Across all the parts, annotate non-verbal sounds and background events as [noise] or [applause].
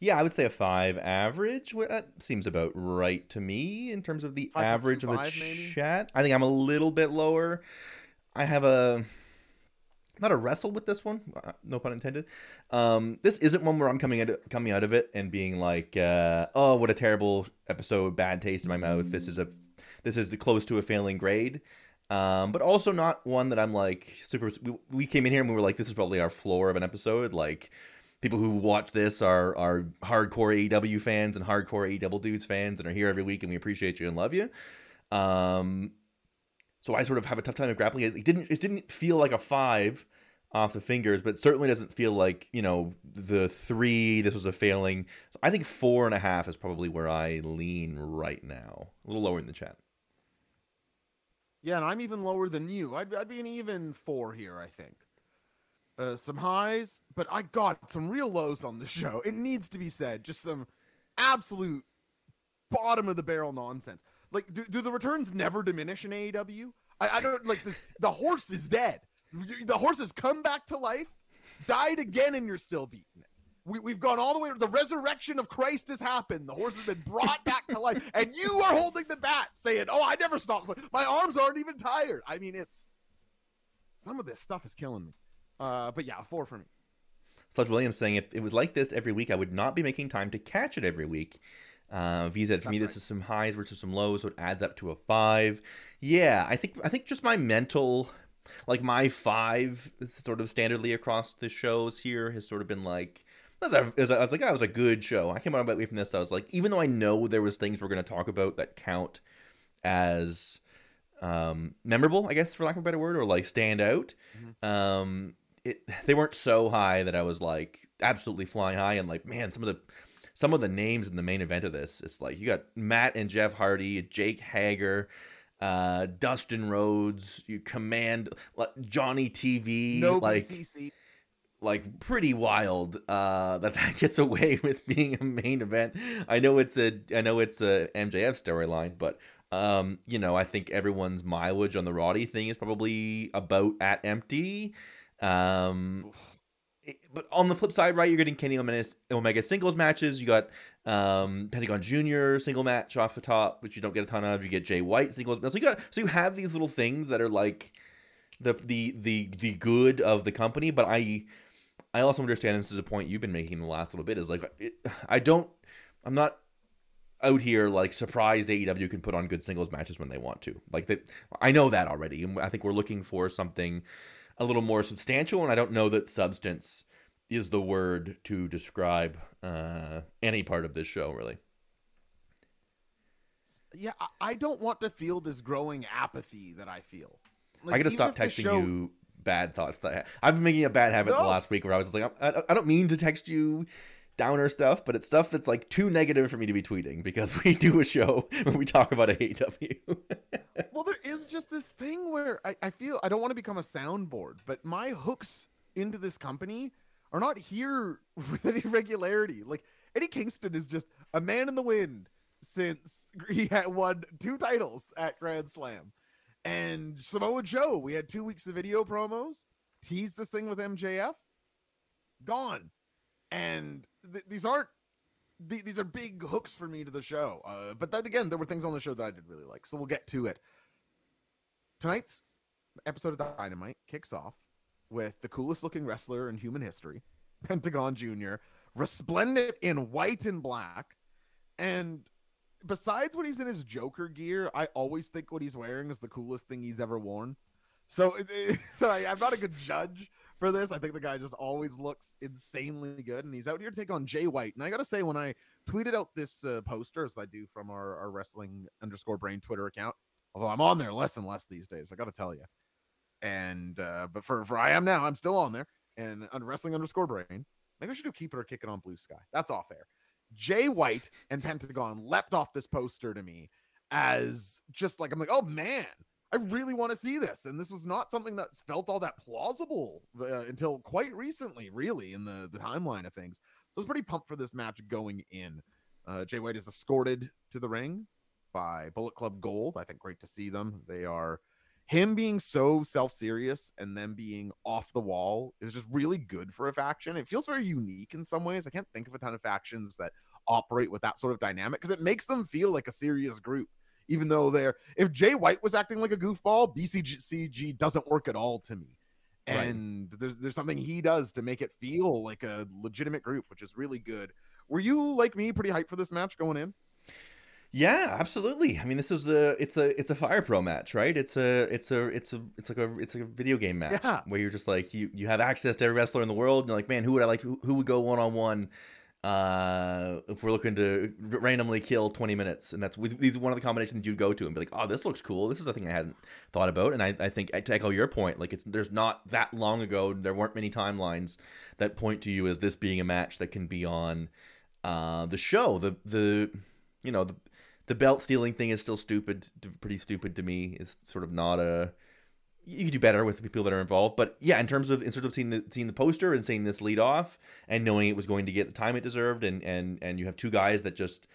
Yeah, I would say a five average. Well, that seems about right to me in terms of the average of the 5.25 maybe? chat. I think I'm a little bit lower. I have a not a wrestle with this one, uh, no pun intended. Um, this isn't one where I'm coming out coming out of it and being like, uh, "Oh, what a terrible episode, bad taste in my mouth." This is a this is close to a failing grade. Um, but also not one that I'm like super. We, we came in here and we were like, "This is probably our floor of an episode." Like people who watch this are are hardcore AEW fans and hardcore AEW dudes fans and are here every week and we appreciate you and love you. Um, so I sort of have a tough time of grappling it. Didn't it didn't feel like a five off the fingers, but it certainly doesn't feel like you know the three. This was a failing. So I think four and a half is probably where I lean right now. A little lower in the chat. Yeah, and I'm even lower than you. I'd, I'd be an even four here, I think. Uh, some highs, but I got some real lows on the show. It needs to be said. Just some absolute bottom of the barrel nonsense. Like, do, do the returns never diminish in AEW? I, I don't like this. The horse is dead. The horse has come back to life, died again, and you're still beating it. We, we've gone all the way. The resurrection of Christ has happened. The horse has been brought back to life, and you are holding the bat, saying, "Oh, I never stopped. My arms aren't even tired." I mean, it's some of this stuff is killing me. Uh, but yeah, four for me. Sludge Williams saying if it was like this every week, I would not be making time to catch it every week. Uh, V said for me, That's this is some highs versus some lows, so it adds up to a five. Yeah, I think I think just my mental, like my five, sort of standardly across the shows here has sort of been like. As I, as I was like, oh, it was a good show. I came out away from this. I was like, even though I know there was things we're going to talk about that count as um, memorable, I guess, for lack of a better word, or like stand out. Um, it [sighs] they weren't so high that I was like absolutely flying high and like man some of the some of the names in the main event of this it's like you got Matt and Jeff Hardy, Jake Hager, uh, Dustin Rhodes, you command like, Johnny TV, No like BCC. like pretty wild uh that [laughs] that gets away with being a main event i know it's a i know it's a mjf storyline but um you know i think everyone's mileage on the roddy thing is probably about at empty um it- but on the flip side, right, you're getting Kenny Omega, Omega singles matches. You got um, Pentagon Junior single match off the top, which you don't get a ton of. You get Jay White singles. So you got so you have these little things that are like the the the the good of the company. But I I also understand this is a point you've been making the last little bit is like it, I don't I'm not out here like surprised AEW can put on good singles matches when they want to. Like that I know that already. And I think we're looking for something a little more substantial and I don't know that substance is the word to describe uh any part of this show really. Yeah, I, don't want to feel this growing apathy that I feel. I gotta stop texting show- you bad thoughts that I ha- I've been making a bad habit the last week where I was just like I, I don't mean to text you downer stuff, but it's stuff that's like too negative for me to be tweeting because [laughs] we do a show where we talk about a AEW. [laughs] Is just this thing where I, I feel I don't want to become a soundboard, but my hooks into this company are not here [laughs] with any regularity. Like Eddie Kingston is just a man in the wind since [laughs] he had won two titles at Grand Slam. And Samoa Joe, we had two weeks of video promos, teased this thing with MJF, gone. And th- these aren't th- these are big hooks for me to the show. Uh, but then again, there were things on the show that I did really like, so we'll get to it. Tonight's episode of Dynamite kicks off with the coolest looking wrestler in human history, [laughs] Pentagon Jr., resplendent in white and black. And besides when he's in his Joker gear, I always think what he's wearing is the coolest thing he's ever worn. So, [laughs] so I, I'm not a good judge for this. I think the guy just always looks insanely good, and he's out here to take on Jay White. And I gotta say, when I tweeted out this uh, poster, as I do from our, our wrestling underscore brain Twitter account, although I'm on there less and less these days, I gotta tell you. And uh, but for for I am now, I'm still on there and on wrestling underscore brain. Maybe I should do keep it or kick it on Blue Sky. That's all fair. Jay White [laughs] and Pentagon leapt off this poster to me as just like I'm like, oh man, I really want to see this. And this was not something that felt all that plausible uh, until quite recently, really, in the, the timeline of things. So I was pretty pumped for this match going in. Uh, Jay White is escorted to the ring by Bullet Club Gold. I think great to see them. They are him being so self-serious and then being off the wall is just really good for a faction. It feels very unique in some ways. I can't think of a ton of factions that operate with that sort of dynamic because it makes them feel like a serious group. Even though they're if Jay White was acting like a goofball, BCG doesn't work at all to me. And right. there's there's something he does to make it feel like a legitimate group, which is really good. Were you like me pretty hyped for this match going in? Yeah, absolutely. I mean, this is a it's a it's a Fire Pro match, right? It's a it's a it's a it's like a it's like a video game match yeah. where you're just like you you have access to every wrestler in the world. And you're like, man, who would I like? Who, who would go one on one? Uh, if we're looking to randomly kill 20 minutes, and that's these one of the combinations you'd go to and be like, oh, this looks cool. This is a thing I hadn't thought about. And I, I think to echo your point, like it's there's not that long ago, there weren't many timelines that point to you as this being a match that can be on uh the show. The the you know the the belt stealing thing is still stupid, pretty stupid to me. It's sort of not a. You could do better with the people that are involved, but yeah, in terms of instead of seeing the seeing the poster and seeing this lead off and knowing it was going to get the time it deserved, and and and you have two guys that just,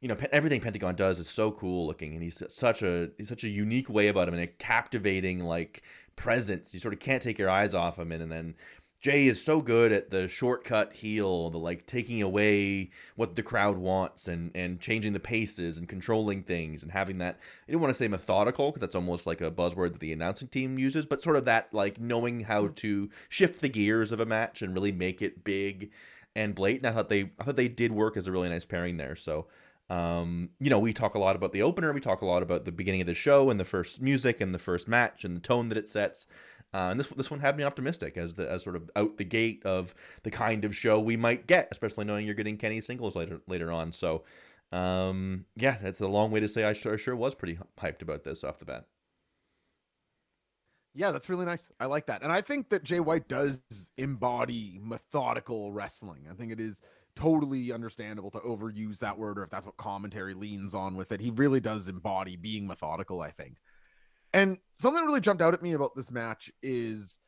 you know, everything Pentagon does is so cool looking, and he's such a he's such a unique way about him and a captivating like presence. You sort of can't take your eyes off him, and, and then Jay is so good at the shortcut heel, the like taking away what the crowd wants and and changing the paces and controlling things and having that I don't want to say methodical because that's almost like a buzzword that the announcing team uses, but sort of that like knowing how mm-hmm. to shift the gears of a match and really make it big and blatant. I thought they I thought they did work as a really nice pairing there. So um, you know, we talk a lot about the opener, we talk a lot about the beginning of the show and the first music and the first match and the tone that it sets. Uh, and this this one had me optimistic as the as sort of out the gate of the kind of show we might get, especially knowing you're getting Kenny singles later later on. So, um, yeah, that's a long way to say I sure sure was pretty hyped about this off the bat. Yeah, that's really nice. I like that. And I think that Jay White does embody methodical wrestling. I think it is totally understandable to overuse that word or if that's what commentary leans on with it. He really does embody being methodical, I think. And something really jumped out at me about this match is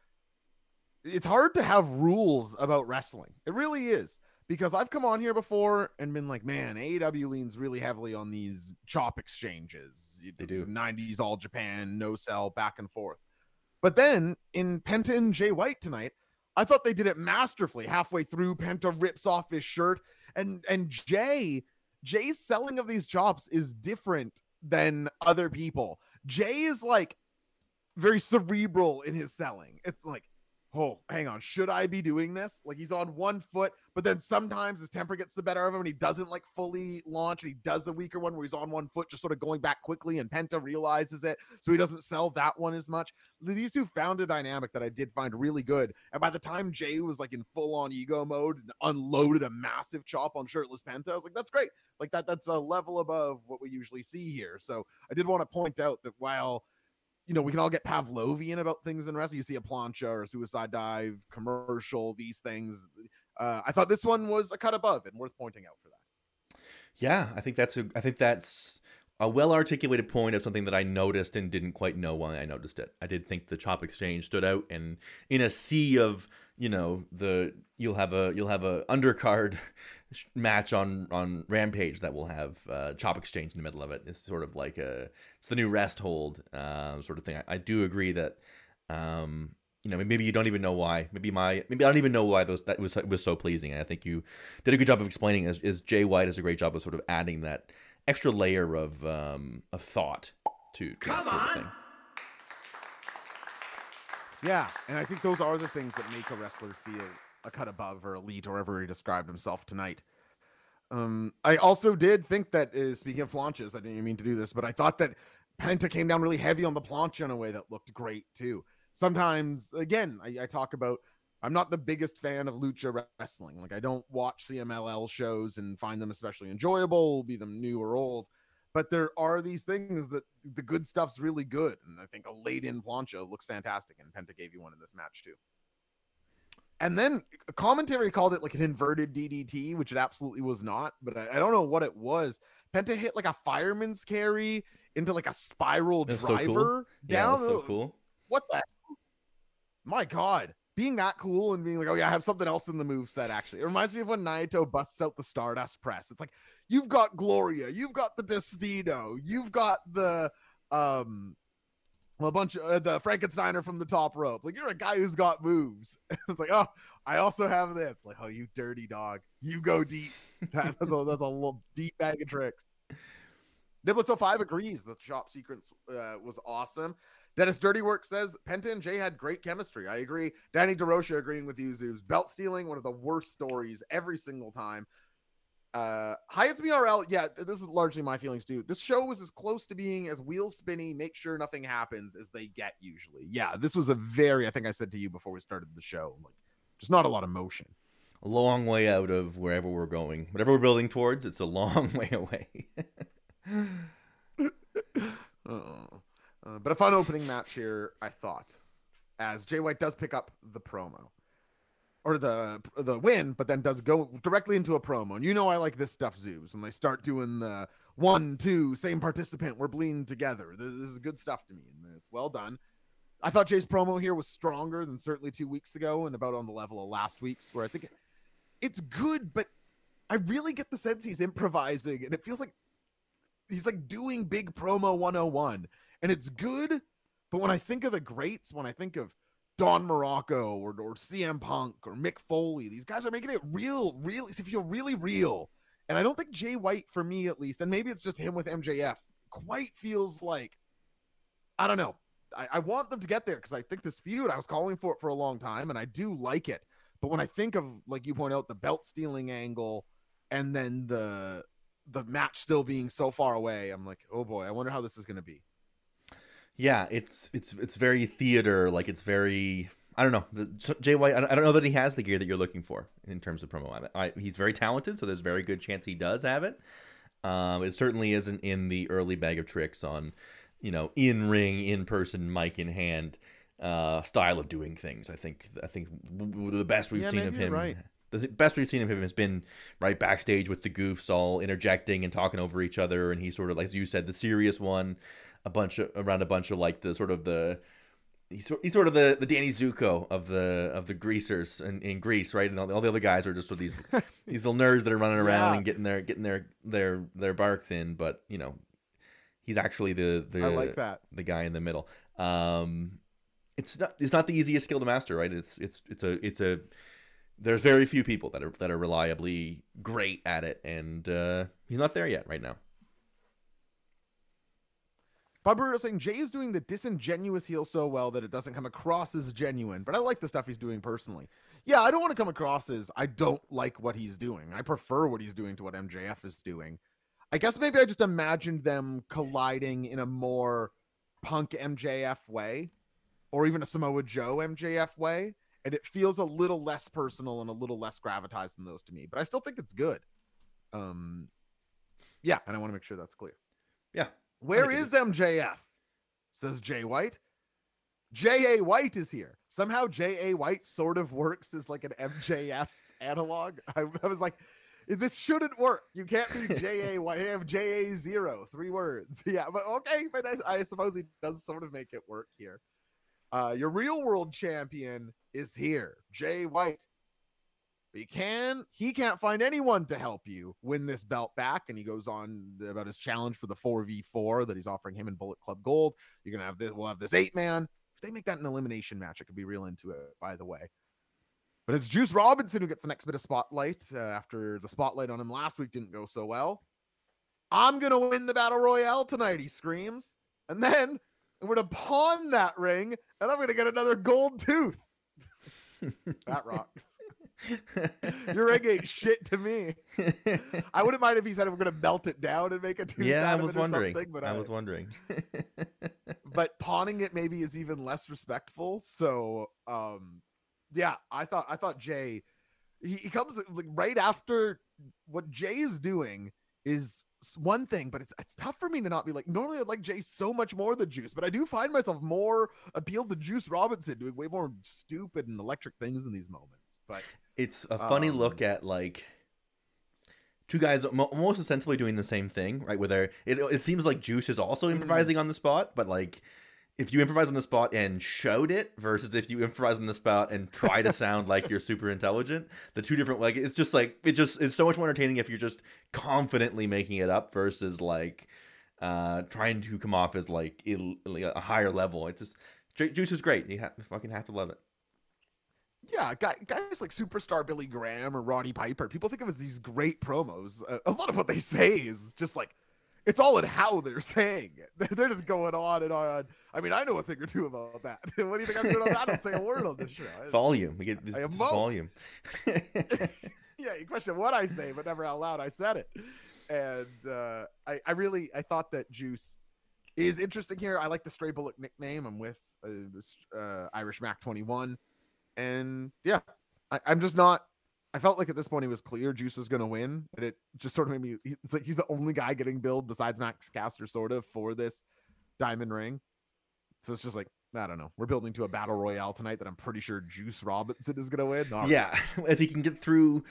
it's hard to have rules about wrestling. It really is. Because I've come on here before and been like, man, AEW leans really heavily on these chop exchanges. They do. 90s all Japan, no sell, back and forth. But then in Penta and Jay White tonight, I thought they did it masterfully. Halfway through, Penta rips off his shirt, and and Jay, Jay's selling of these chops is different than other people. Jay is like very cerebral in his selling. It's like, oh, hang on, should I be doing this? Like he's on one foot, but then sometimes his temper gets the better of him and he doesn't like fully launch and he does the weaker one where he's on one foot, just sort of going back quickly, and Penta realizes it, so he doesn't sell that one as much. These two found a dynamic that I did find really good. And by the time Jay was like in full on ego mode and unloaded a massive chop on shirtless Penta, I was like, that's great. Like that, that's a level above what we usually see here. So I did want to point out that while you know, we can all get Pavlovian about things in wrestling. You see a plancha or a suicide dive commercial, these things. Uh, I thought this one was a cut above and worth pointing out for that. Yeah, I think that's a. I think that's a well articulated point of something that I noticed and didn't quite know why I noticed it. I did think the chop exchange stood out, and in a sea of you know the you'll have a you'll have a undercard [laughs] match on on Rampage that will have uh, chop exchange in the middle of it. It's sort of like a it's the new rest hold uh, sort of thing. I, I do agree that um, you know maybe you don't even know why. Maybe my maybe I don't even know why those that was was so pleasing. I think you did a good job of explaining. Is, is Jay White does a great job of sort of adding that extra layer of um, of thought to, to come on. Yeah, and I think those are the things that make a wrestler feel a cut above or elite or whatever he described himself tonight. Um, I also did think that uh, speaking of planches, I didn't even mean to do this, but I thought that Penta came down really heavy on the plancha in a way that looked great too. Sometimes, again, I, I talk about I'm not the biggest fan of lucha wrestling. Like I don't watch CMLL shows and find them especially enjoyable, be them new or old. But there are these things that the good stuff's really good, and I think a late in plancha looks fantastic, and Penta gave you one in this match too. And then commentary called it like an inverted DDT, which it absolutely was not. But I, I don't know what it was. Penta hit like a fireman's carry into like a spiral That's driver so cool. down. Yeah, so cool. What the? My God, being that cool and being like, oh yeah, I have something else in the move set. Actually, it reminds me of when Naito busts out the Stardust press. It's like you've got Gloria, you've got the Destino, you've got the um a bunch of uh, the Frankensteiner from the top rope. Like you're a guy who's got moves. [laughs] it's like, oh, I also have this. Like, oh, you dirty dog, you go deep. [laughs] that's a that's a little deep bag of tricks. Niblitz 05 agrees. The shop sequence uh, was awesome. Dennis Dirty Work says Penta and Jay had great chemistry. I agree. Danny DeRocha agreeing with you, Zoobs. Belt stealing, one of the worst stories every single time. Uh, Hyatt's BRL, yeah, this is largely my feelings too. This show was as close to being as wheel spinny, make sure nothing happens as they get usually. Yeah, this was a very, I think I said to you before we started the show, like just not a lot of motion. A long way out of wherever we're going. Whatever we're building towards, it's a long [laughs] way away. [laughs] uh, but a fun opening match here, I thought, as Jay White does pick up the promo or the the win, but then does go directly into a promo. And you know I like this stuff, Zoobs, and they start doing the one, two, same participant, we're bleeding together. This is good stuff to me, and it's well done. I thought Jay's promo here was stronger than certainly two weeks ago, and about on the level of last week's, where I think it's good, but I really get the sense he's improvising, and it feels like he's like doing big promo 101, and it's good. But when I think of the greats, when I think of Don Muraco or, or CM Punk or Mick Foley. These guys are making it real, real. If feel really real. And I don't think Jay White, for me at least, and maybe it's just him with MJF, quite feels like, I don't know. I, I want them to get there because I think this feud, I was calling for it for a long time and I do like it. But when I think of, like you point out, the belt stealing angle and then the the match still being so far away, I'm like, oh boy, I wonder how this is going to be. Yeah, it's it's it's very theater. Like it's very I don't know. The, Jay White. I don't know that he has the gear that you're looking for in terms of promo. I, I, he's very talented, so there's very good chance he does have it. Um, it certainly isn't in the early bag of tricks on, you know, in ring, in person, mic in hand uh, style of doing things. I think I think the best we've yeah, seen of him. Right. The best we've seen of him has been right backstage with the goofs all interjecting and talking over each other, and he's sort of like as you said, the serious one a bunch of around a bunch of like the sort of the he's, he's sort of the, the Danny Zuko of the of the greasers in, in Grease, right? And all the, all the other guys are just with these [laughs] these little nerds that are running around yeah. and getting their getting their their their barks in. But you know, he's actually the the I like that the guy in the middle. Um, it's not it's not the easiest skill to master, right? It's it's it's a it's a there's very few people that are that are reliably great at it, and uh, he's not there yet right now. Bob Burrito saying Jay is doing the disingenuous heel so well that it doesn't come across as genuine, but I like the stuff he's doing personally. Yeah, I don't want to come across as I don't like what he's doing. I prefer what he's doing to what MJF is doing. I guess maybe I just imagined them colliding in a more punk MJF way or even a Samoa Joe MJF way. And it feels a little less personal and a little less gravitas than those to me, but I still think it's good. Um, yeah, and I want to make sure that's clear. Yeah, where is MJF? Says Jay White. J.A. White is here. Somehow J.A. White sort of works as like an MJF analog. [laughs] I, I was like, this shouldn't work. You can't be J.A. [laughs] White. Have J.A. zero, three words. [laughs] Yeah, but okay, but I, I, suppose he does sort of make it work here. Uh, your real world champion is here. Jay White he can he can't find anyone to help you win this belt back. And he goes on about his challenge for the 4v4 that he's offering him in bullet club gold. You're gonna have this we'll have this eight man. If they make that an elimination match i could be real into it by the way. But it's juice robinson who gets the next bit of spotlight uh, after the spotlight on him last week didn't go so well. I'm gonna win the battle royale tonight he screams. And then we're gonna pawn that ring and i'm gonna get another gold tooth. [laughs] That rocks [laughs] Your ring ain't shit to me. I wouldn't mind if he said we're gonna melt it down and make a tooth. Yeah, I was wondering. But I, I was wondering. [laughs] but pawning it maybe is even less respectful. So, um, yeah, I thought I thought Jay, he, he comes like right after what Jay is doing is one thing, but it's it's tough for me to not be like. Normally, I'd like Jay so much more than Juice, but I do find myself more appealed to Juice Robinson doing way more stupid and electric things in these moments. But it's a funny um, look at like two guys almost ostensibly doing the same thing, right? Where they it it seems like Juice is also mm-hmm. improvising mm-hmm. on the spot, but like if you improvise on the spot and showed it versus if you improvise on the spot and try to [laughs] sound like you're super intelligent, the two different like it's just like it just it's so much more entertaining if you're just confidently making it up versus like uh, trying to come off as like, Ill, like a higher level. It's just Juice is great. You have, fucking have to love it. Yeah, guys like superstar Billy Graham or Roddy Piper, people think of as these great promos. A lot of what they say is just like it's all in how they're saying it. [laughs] They're just going on and on. I mean, I know a thing or two about that. [laughs] what do you think I'm doing on that? I don't say a word on this show. Volume. We get this, this volume. [laughs] yeah, you question what I say, but never out loud. I said it, and uh, I, I really, I thought that Juice is interesting here. I like the Stray Bullet nickname. I'm with uh, uh, Irish Mac 21, and yeah, I, I'm just not I felt like at this point he was clear Juice was going to win, and it just sort of made me. It's like he's the only guy getting billed besides Max Caster, sort of, for this diamond ring. So it's just like I don't know. We're building to a battle royale tonight that I'm pretty sure Juice Robinson is going to win. Not yeah, [laughs] if he can get through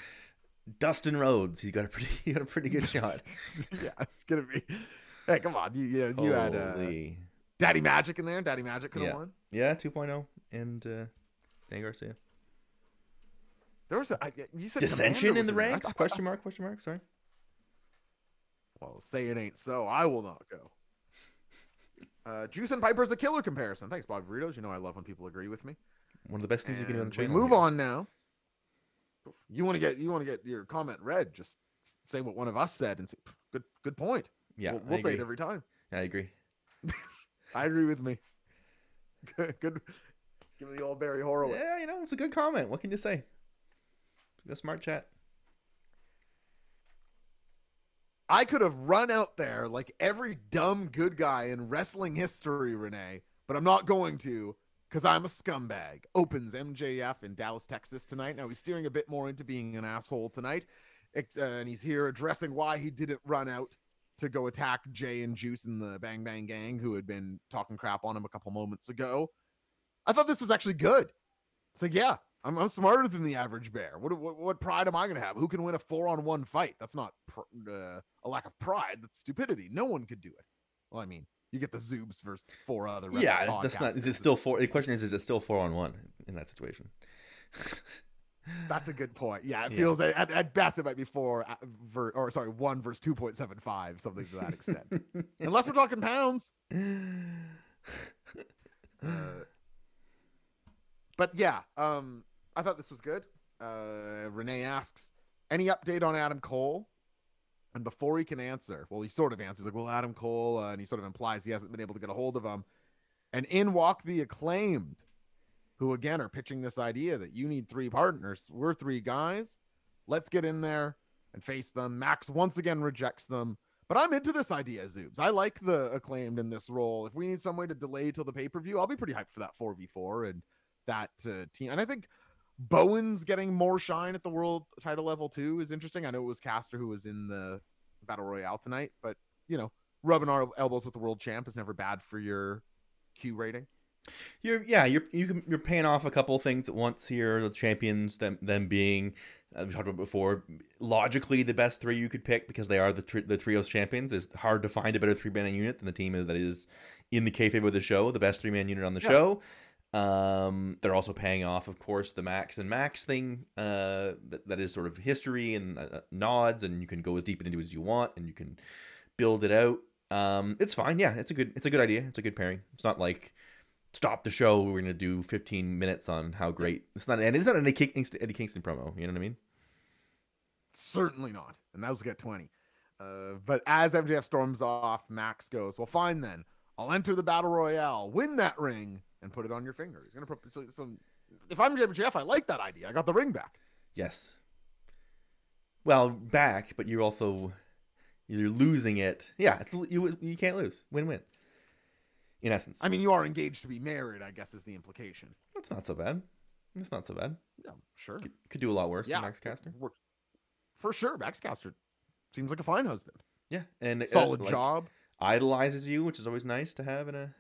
Dustin Rhodes, he's got a pretty, [laughs] he got a pretty good shot. [laughs] yeah, it's gonna be. Hey, come on, you you, you had uh, Daddy Magic in there. Daddy Magic could have yeah. won. Yeah, 2.0 and uh, Dan Garcia. There was a I, you said dissension in the ranks? Thought, question mark? Question mark? Sorry. Well, say it ain't so. I will not go. Uh, Juice and Piper is a killer comparison. Thanks, Bob Burritos. You know I love when people agree with me. One of the best things and you can do on the channel. We move here. on now. You want to get you want to get your comment read? Just say what one of us said and say, "Good, good point." Yeah, we'll, we'll say it every time. I agree. [laughs] I agree with me. [laughs] Good, good. Give me the old Barry Horowitz. Yeah, you know it's a good comment. What can you say? The smart chat. I could have run out there like every dumb good guy in wrestling history, Renee, but I'm not going to because I'm a scumbag. Opens MJF in Dallas, Texas tonight. Now he's steering a bit more into being an asshole tonight, uh, and he's here addressing why he didn't run out to go attack Jay and Juice and the Bang Bang Gang, who had been talking crap on him a couple moments ago. I thought this was actually good. It's like, yeah, I'm, I'm smarter than the average bear. What, what, what pride am I going to have? Who can win a four on one fight? That's not pr- uh, a lack of pride. That's stupidity. No one could do it. Well, I mean, you get the Zoobs versus four other. Yeah, that's not. It's still four. The question is, is it still four on one in that situation? [laughs] That's a good point. Yeah, it feels yeah. At, at, best it might be four, uh, ver, or sorry, one versus two point seven five, something to that extent. [laughs] Unless we're talking pounds. [laughs] Uh, but yeah, um, I thought this was good. Uh, Renee asks, any update on Adam Cole? And before he can answer, well, he sort of answers like, well, Adam Cole, uh, and he sort of implies he hasn't been able to get a hold of him. And in walk the acclaimed, who again are pitching this idea that you need three partners. We're three guys. Let's get in there and face them. Max once again rejects them. But I'm into this idea, Zoobs. I like the acclaimed in this role. If we need some way to delay till the pay per view, I'll be pretty hyped for that 4v4 and that uh, team. And I think Bowens getting more shine at the world title level too is interesting. I know it was Caster who was in the battle royale tonight, but you know, rubbing our elbows with the world champ is never bad for your Q rating. You're yeah, you're you you're paying off a couple things at once here. The champions, them them being uh, we talked about before, logically the best three you could pick because they are the tri- the trios champions. It's hard to find a better three man unit than the team that is in the kayfabe of the show, the best three man unit on the yeah. show. Um, they're also paying off, of course, the Max and Max thing. Uh, that, that is sort of history and uh, nods, and you can go as deep into it as you want, and you can build it out. Um, it's fine. Yeah, it's a good, it's a good idea. It's a good pairing. It's not like stop the show. We're gonna do 15 minutes on how great it's not, and it's not an Eddie Kingston, Eddie Kingston promo. You know what I mean? Certainly not. And that was get 20. Uh, but as MJF storms off, Max goes, "Well, fine then. I'll enter the battle royale, win that ring." And put it on your finger. He's gonna put so, so if I'm JBJF, I like that idea. I got the ring back. Yes. Well, back, but you're also you're losing it. Yeah, you you can't lose. Win win. In essence. I mean, you are engaged to be married. I guess is the implication. That's not so bad. That's not so bad. Yeah, sure. Could, could do a lot worse yeah, than Max Caster. For sure, Max Caster seems like a fine husband. Yeah, and solid uh, like, job. Idolizes you, which is always nice to have in a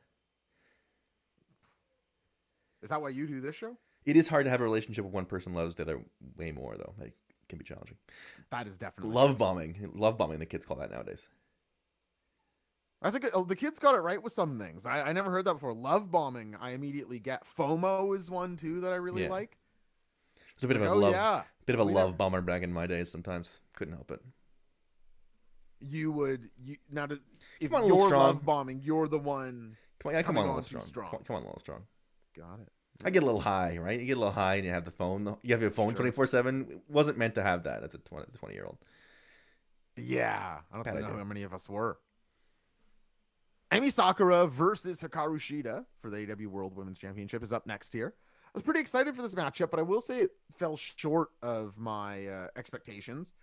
is that why you do this show? It is hard to have a relationship with one person loves the other way more, though. It can be challenging. That is definitely love bombing. Love bombing. The kids call that nowadays. I think it, the kids got it right with some things. I, I, never heard that before. Love bombing. I immediately get FOMO is one too that I really yeah. like. It's a bit like, of a oh, love, yeah. bit of a oh, love bomber back in my days. Sometimes couldn't help it. you would you now to, if on, you're love bombing, you're the one. Come on, yeah, come on, a little strong. strong. Come on, come on, a little strong. Got it. I get a little high, right? You get a little high, and you have the phone. You have your phone twenty four seven. Wasn't meant to have that as a twenty as a twenty year old. Yeah, I don't Bad know how many of us were. Emi Sakura versus Hikaru Shida for the AEW World Women's Championship is up next here. I was pretty excited for this matchup, but I will say it fell short of my uh, expectations.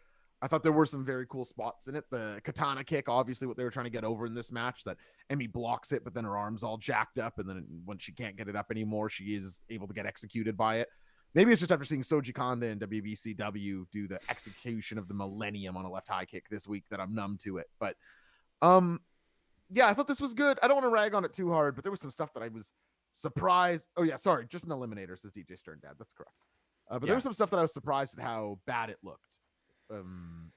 I thought there were some very cool spots in it. The katana kick, obviously, what they were trying to get over in this match, that Emi blocks it, but then her arm's all jacked up, and then when she can't get it up anymore, she is able to get executed by it. Maybe it's just after seeing Soji Kanda and WBCW do the execution of the Millennium on a left high kick this week that I'm numb to it. But um, yeah, I thought this was good. I don't want to rag on it too hard, but there was some stuff that I was surprised. Oh yeah, sorry, just an eliminator says DJ Stern Dad. That's correct. Uh, but Yeah. there was some stuff that I was surprised at how bad it looked. Um,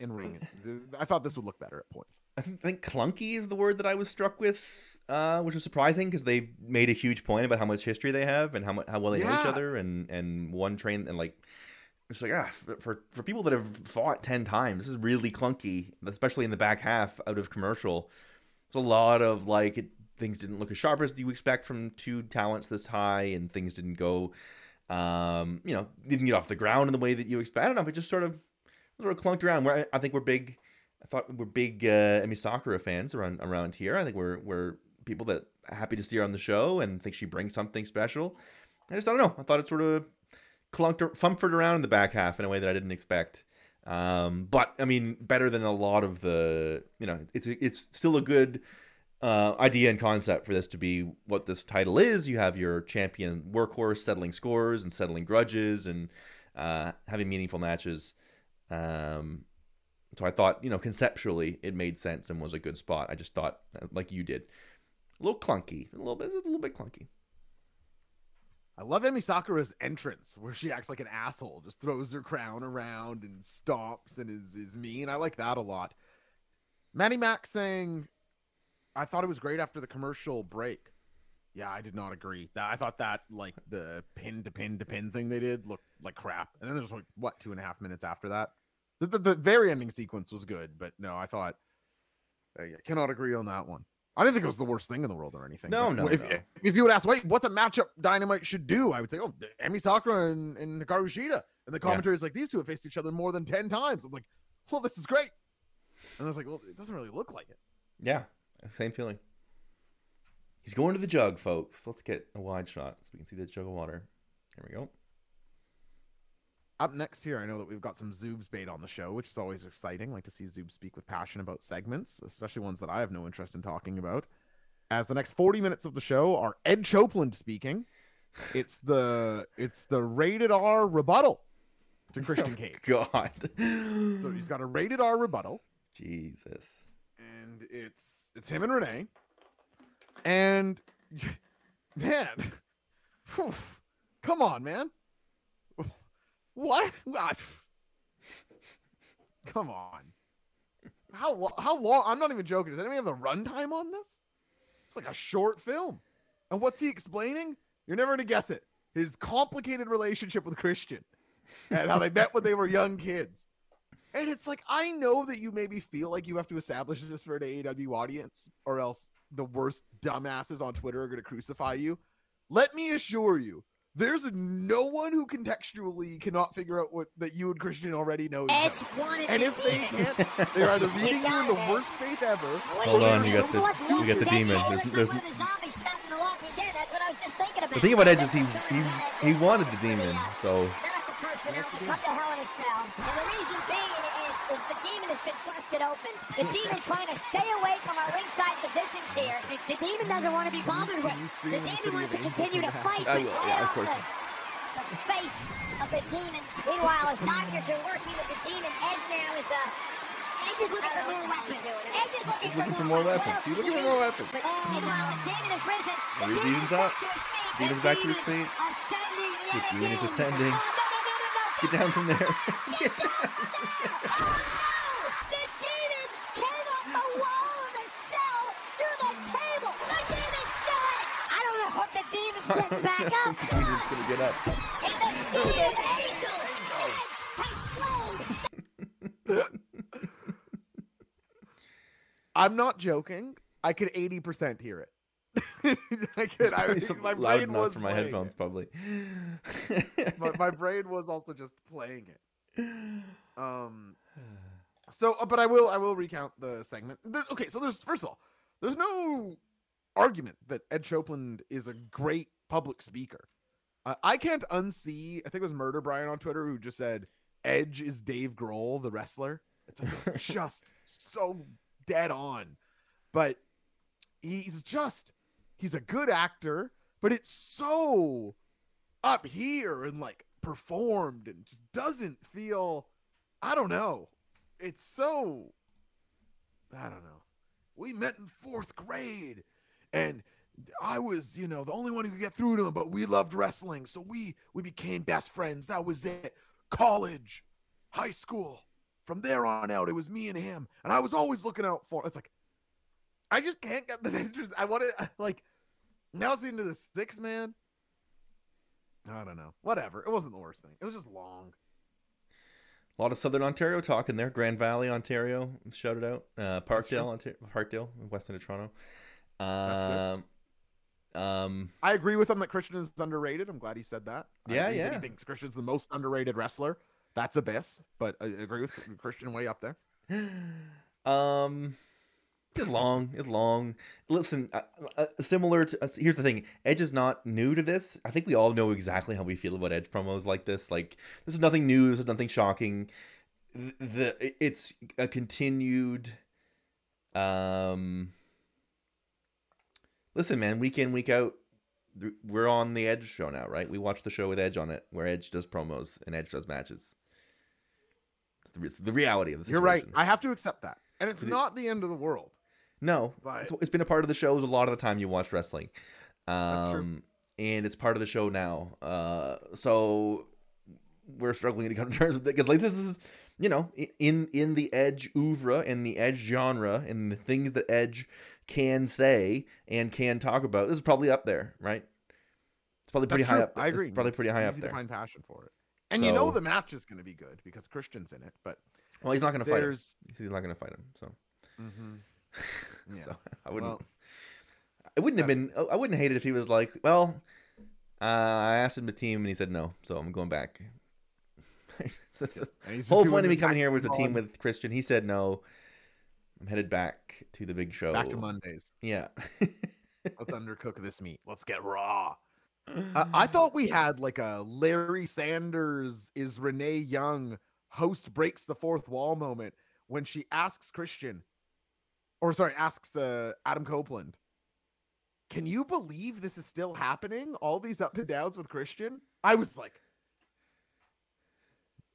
in ring, I thought this would look better at points. I think clunky is the word that I was struck with, uh, which was surprising because they made a huge point about how much history they have and how mu- how well they know each other and and one train and like it's like ah for for people that have fought ten times, this is really clunky, especially in the back half out of commercial. There's a lot of like it, things didn't look as sharp as you expect from two talents this high, and things didn't go, um, you know, didn't get off the ground in the way that you expect. I don't know, but just sort of sort of clunked around. Where I, I think we're big. I thought we're big uh, Emi Sakura fans around around here. I think we're we're people that are happy to see her on the show and think she brings something special. I just I don't know. I thought it sort of clunked fumford around in the back half in a way that I didn't expect. Um, but I mean, better than a lot of the you know, it's it's still a good uh, idea and concept for this to be what this title is. You have your champion workhorse settling scores and settling grudges and uh, having meaningful matches. Um, so I thought, you know, conceptually it made sense and was a good spot. I just thought, like you did, a little clunky, a little bit, a little bit clunky. I love Emi Sakura's entrance where she acts like an asshole, just throws her crown around and stomps and is is mean. I like that a lot. Matty Mac saying, "I thought it was great after the commercial break." Yeah, I did not agree. I thought that like the pin to pin to pin thing they did looked like crap. And then there's like what two and a half minutes after that. The, the, the very ending sequence was good, but no, I thought I cannot agree on that one. I didn't think it was the worst thing in the world or anything. No, no, If, no. if you would ask, wait, what's a matchup Dynamite should do? I would say, oh, Emi Sakura and, and Hikaru Shida. And the commentary is like, these two have faced each other more than 10 times. I'm like, well, this is great. And I was like, well, it doesn't really look like it. Yeah, same feeling. He's going to the jug, folks. Let's get a wide shot so we can see the jug of water. There we go. Up next here, I know that we've got some Zoobs bait on the show, which is always exciting. like to see Zoobs speak with passion about segments, especially ones that I have no interest in talking about. As the next 40 minutes of the show are Ed Copeland speaking. [laughs] It's the it's the rated R rebuttal to oh, Christian Cage. God. So he's got a rated R rebuttal, Jesus. and it's it's him and Renee. And [laughs] man, [laughs] phew, come on, man. What? [laughs] Come on. How how long? I'm not even joking. Does anyone have the runtime on this? It's like a short film. And what's he explaining? You're never gonna guess it. His complicated relationship with Christian and how they met when they were young kids. And it's like I know that you maybe feel like you have to establish this for an AEW audience, or else the worst dumbasses on Twitter are gonna crucify you. Let me assure you, there's no one who contextually cannot figure out what that you and Christian already know. each Edge wanted And if they can't, [laughs] they're either reading you in the worst faith ever. Hold on, you got this- you got the demon. There's- there's- like one of the zombies trapped in The Walking Dead. That's what I was just thinking about. The thing about Edge is he he, he wanted the demon, so Medical personnel to come to Hell in a Cell. And the reason being is, the demon has been busted open. The demon trying to stay away from our ringside positions here. The, the demon doesn't want to be bothered with. The scream in the demon wants to continue to fight. I will, yeah, of course. The, the face of the demon. Meanwhile, his doctors are working with the demon, Edge now is uh, Edge is looking for more weapons. Edge is looking, He's looking for more weapons. He's looking for more weapons. But meanwhile, the demon has risen. The demon's up. back to his feet. Demon's The back to his demon feet. The demon is ascending. Get down from there. Get [laughs] down. The back up. [laughs] Demon's gonna get up. In the city of angels, has I'm not joking. I could 80% hear it. [laughs] I could. I, It's my loud brain enough was for my headphones, it. probably. [laughs] My, my brain was also just playing it. Um. So, uh, but I will. I will recount the segment. There, okay, so there's first of all, there's no argument that Ed Copeland is a great public speaker. Uh, I can't unsee. I think it was Murder Brian on Twitter who just said Edge is Dave Grohl, the wrestler. It's, like, it's [laughs] just so dead on. But he's just he's a good actor, but it's so up here and like performed and just doesn't feel I don't know. It's so I don't know. We met in fourth grade and I was, you know, the only one who could get through to him, but we loved wrestling, so we we became best friends. That was it. College, high school. From there on out, it was me and him, and I was always looking out for. It's like I just can't get the [laughs] interest. I want to like now it's into the six man. I don't know. Whatever. It wasn't the worst thing. It was just long. A lot of Southern Ontario talk in there. Grand Valley, Ontario, shout it out. Uh, Parkdale, Ontario, Parkdale, west end of Toronto. That's Um, um, I agree with him that Christian is underrated. I'm glad he said that. Yeah. He yeah. He thinks Christian's the most underrated wrestler. That's Abyss, but I agree with Christian way up there. [sighs] um, it's long. It's long. Listen, uh, uh, similar to uh, here's the thing. Edge is not new to this. I think we all know exactly how we feel about Edge promos like this. Like, this is nothing new. This is nothing shocking. Th- The it's a continued. Um. Listen, man. Week in, week out, we're on the Edge show now, right? We watch the show with Edge on it, where Edge does promos and Edge does matches. It's the, it's the reality of the situation. You're right. I have to accept that, and it's It- not the end of the world. No, But- it's, it's been a part of the shows a lot of the time you watch wrestling. Um, That's true. And it's part of the show now. Uh, so we're struggling to come to terms with it because, like, this is, you know, in in the Edge oeuvre and the Edge genre and the things that Edge can say and can talk about. This is probably up there, right? It's probably pretty That's high true. up. I it's agree. probably pretty high up Easy there. to find passion for it, and you know the match is going to be good because Christian's in it. But Well, he's not going to fight him. He's not going to fight him. So, [laughs] Mhm. Yeah. so I wouldn't. Well, I wouldn't have been. I wouldn't hate it if he was like, "Well, uh, I asked him to team and he said no, so I'm going back." [laughs] just Whole point of me coming here was the team with Christian. He said no. I'm headed back to the big show. back to Mondays. Yeah. Let's [laughs] undercook this meat. Let's get raw. Uh, [laughs] I thought we had like a Larry Sanders is Renee Young host breaks the fourth wall moment when she asks Christian, or sorry, asks uh, Adam Copeland, "Can you believe this is still happening? All these up and downs with Christian." I was like,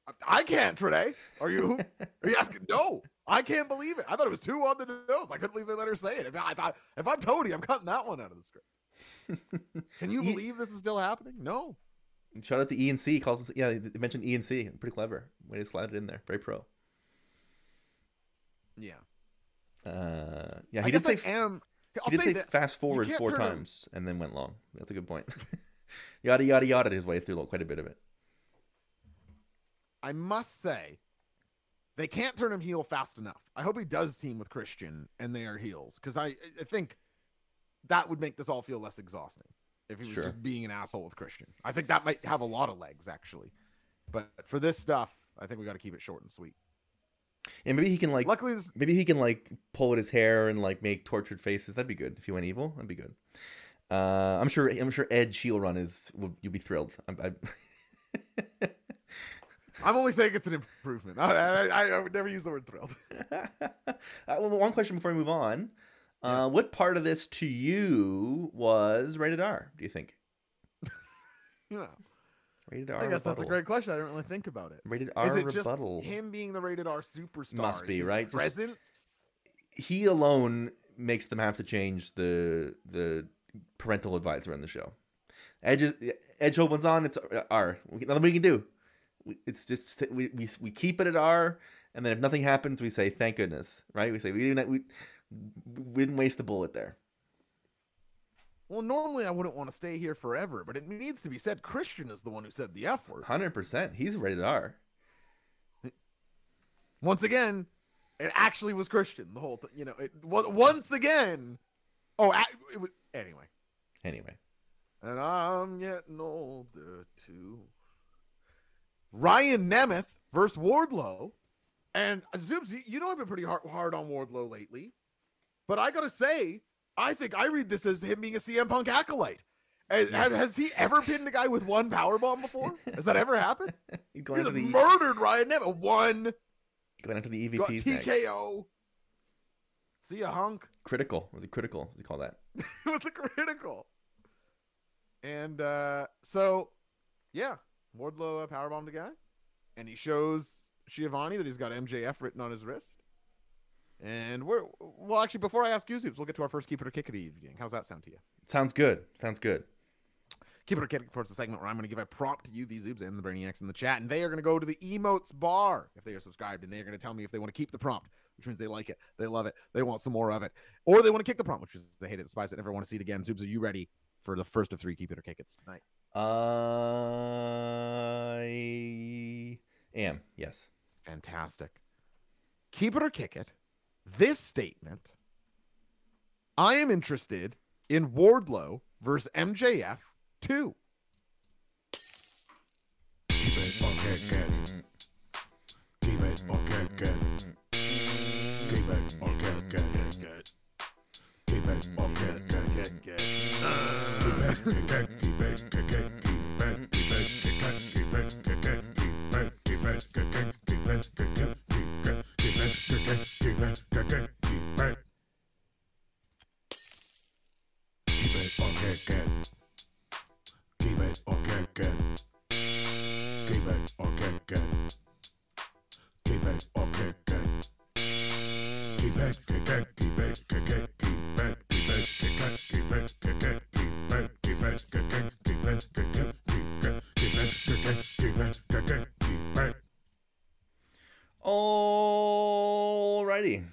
"I- "I can't, Renee. Are you? Are you asking? [laughs] No, I can't believe it. I thought it was two on the nose. I couldn't believe they let her say it. If, I, if, I, if I'm Tony, I'm cutting that one out of the script. [laughs] Can you believe this is still happening? No. Shout out to E and C. Calls yeah, they mentioned E and C. Pretty clever. Way to slide it in there. Very pro. Yeah. Uh, yeah, I he did say I am. I'll he did say, say fast forward four times and then went long. That's a good point. [laughs] yada yada yada his way through quite a bit of it. I must say, they can't turn him heel fast enough. I hope he does team with Christian and they are heels because I, I think that would make this all feel less exhausting if he was Sure. just being an asshole with Christian. I think that might have a lot of legs actually, but for this stuff, I think we got to keep it short and sweet. And maybe he can like Luckily, this, maybe he can like pull at his hair and like make tortured faces. That'd be good if he went evil. That'd be good. Uh, I'm sure. I'm sure Edge heel run is. You'll be thrilled. I'm, I, [laughs] I'm only saying it's an improvement. [laughs] I, I, I would never use the word thrilled. [laughs] uh, one question before we move on. Uh, What part of this to you was rated R? Do you think [laughs] Yeah. rated I R? guess that's a great question. I didn't really think about it. rated R Is it just him being the rated R superstar? Must be, his right? Just- Presence. He alone makes them have to change the the parental advisor in the show. Edge is, Edge opens on. It's R. Nothing we can do. It's just we, we we keep it at R, and then if nothing happens, we say thank goodness, right? We say we didn't we, we didn't waste the bullet there. Well, normally I wouldn't want to stay here forever, but it needs to be said. Christian is the one who said the F word. Hundred percent. He's rated R. Once again, It actually was Christian the whole thing. You know, it, once again. Oh, it was anyway. Anyway, And I'm getting older too. Ryan Nemeth versus Wardlow. And uh, Zoobs, you- know I've been pretty hard, hard on Wardlow lately. But I gotta say, I think I read this as him being a CM Punk acolyte. Has, Yeah. has he ever pinned a guy with one power bomb before? Has that ever happened? he's [laughs] He going to just the murdered Ryan Nemeth. One going into the got EVPs next. TKO. See ya, hunk. Critical. Was it critical? What do you call that? [laughs] it was a critical. And uh so yeah, Wardlow uh, powerbombed a guy, and he shows Schiavone that he's got MJF written on his wrist. And we're well, actually, before I ask you, Zoobs, we'll get to our first keep it or kick it evening. How's that sound to you? Sounds good. Sounds good. Keep it or kick it towards the segment where I'm going to give a prompt to you, these Zoobs, and the Brainiacs in the chat, and they are going to go to the emotes bar if they are subscribed, and they are going to tell me if they want to keep the prompt, which means they like it, they love it, they want some more of it, or they want to kick the prompt, which is they hate it, despise it, never want to see it again. Zoobs, are you ready for the first of three keep it or kick it's tonight? I am. Yes. Fantastic. Keep it or kick it. This statement I am interested in Wardlow versus MJF 2. Keep it or kick it. Keep it or kick it. Keep it or kick it. Keep it or kick it. Keep it, keep it, keep it, keep it, keep it, keep it, keep it, keep it, Alrighty.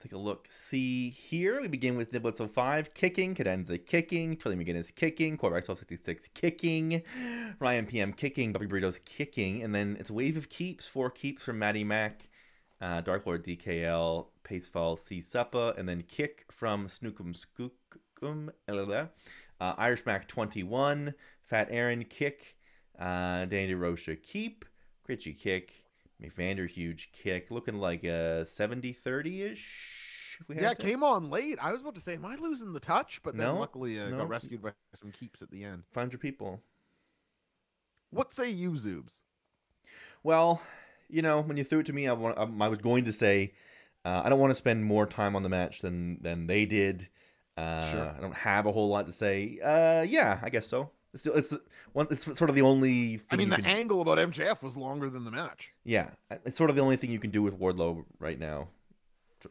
Take a look. See here, we begin with Niblets 05 kicking, Cadenza kicking, Trilly McGinnis kicking, Quarterback 1266 kicking, Ryan PM kicking, Bobby Burritos kicking, and then it's a wave of keeps, four keeps from Maddie Mack, uh, Dark Lord DKL, Pacefall C Suppa, and then kick from Snookum Uh, Irish Mac 21, Fat Aaron kick, uh, Danny DeRocha keep, Critchy kick, McVander huge kick, looking like a 70 30 ish. If we had Yeah, it to. came on late. I was about to say, am I losing the touch? But then No, luckily uh, no. got rescued by some keeps at the end. 500 people. What say you, Zoobs? Well, you know, when you threw it to me, I, want, I was going to say uh, I don't want to spend more time on the match than than they did. Uh, Sure. I don't have a whole lot to say. Uh, yeah, I guess so. It's, it's one. It's sort of the only. Thing I mean, the can, angle about MJF was longer than the match. yeah, it's sort of the only thing you can do with Wardlow right now,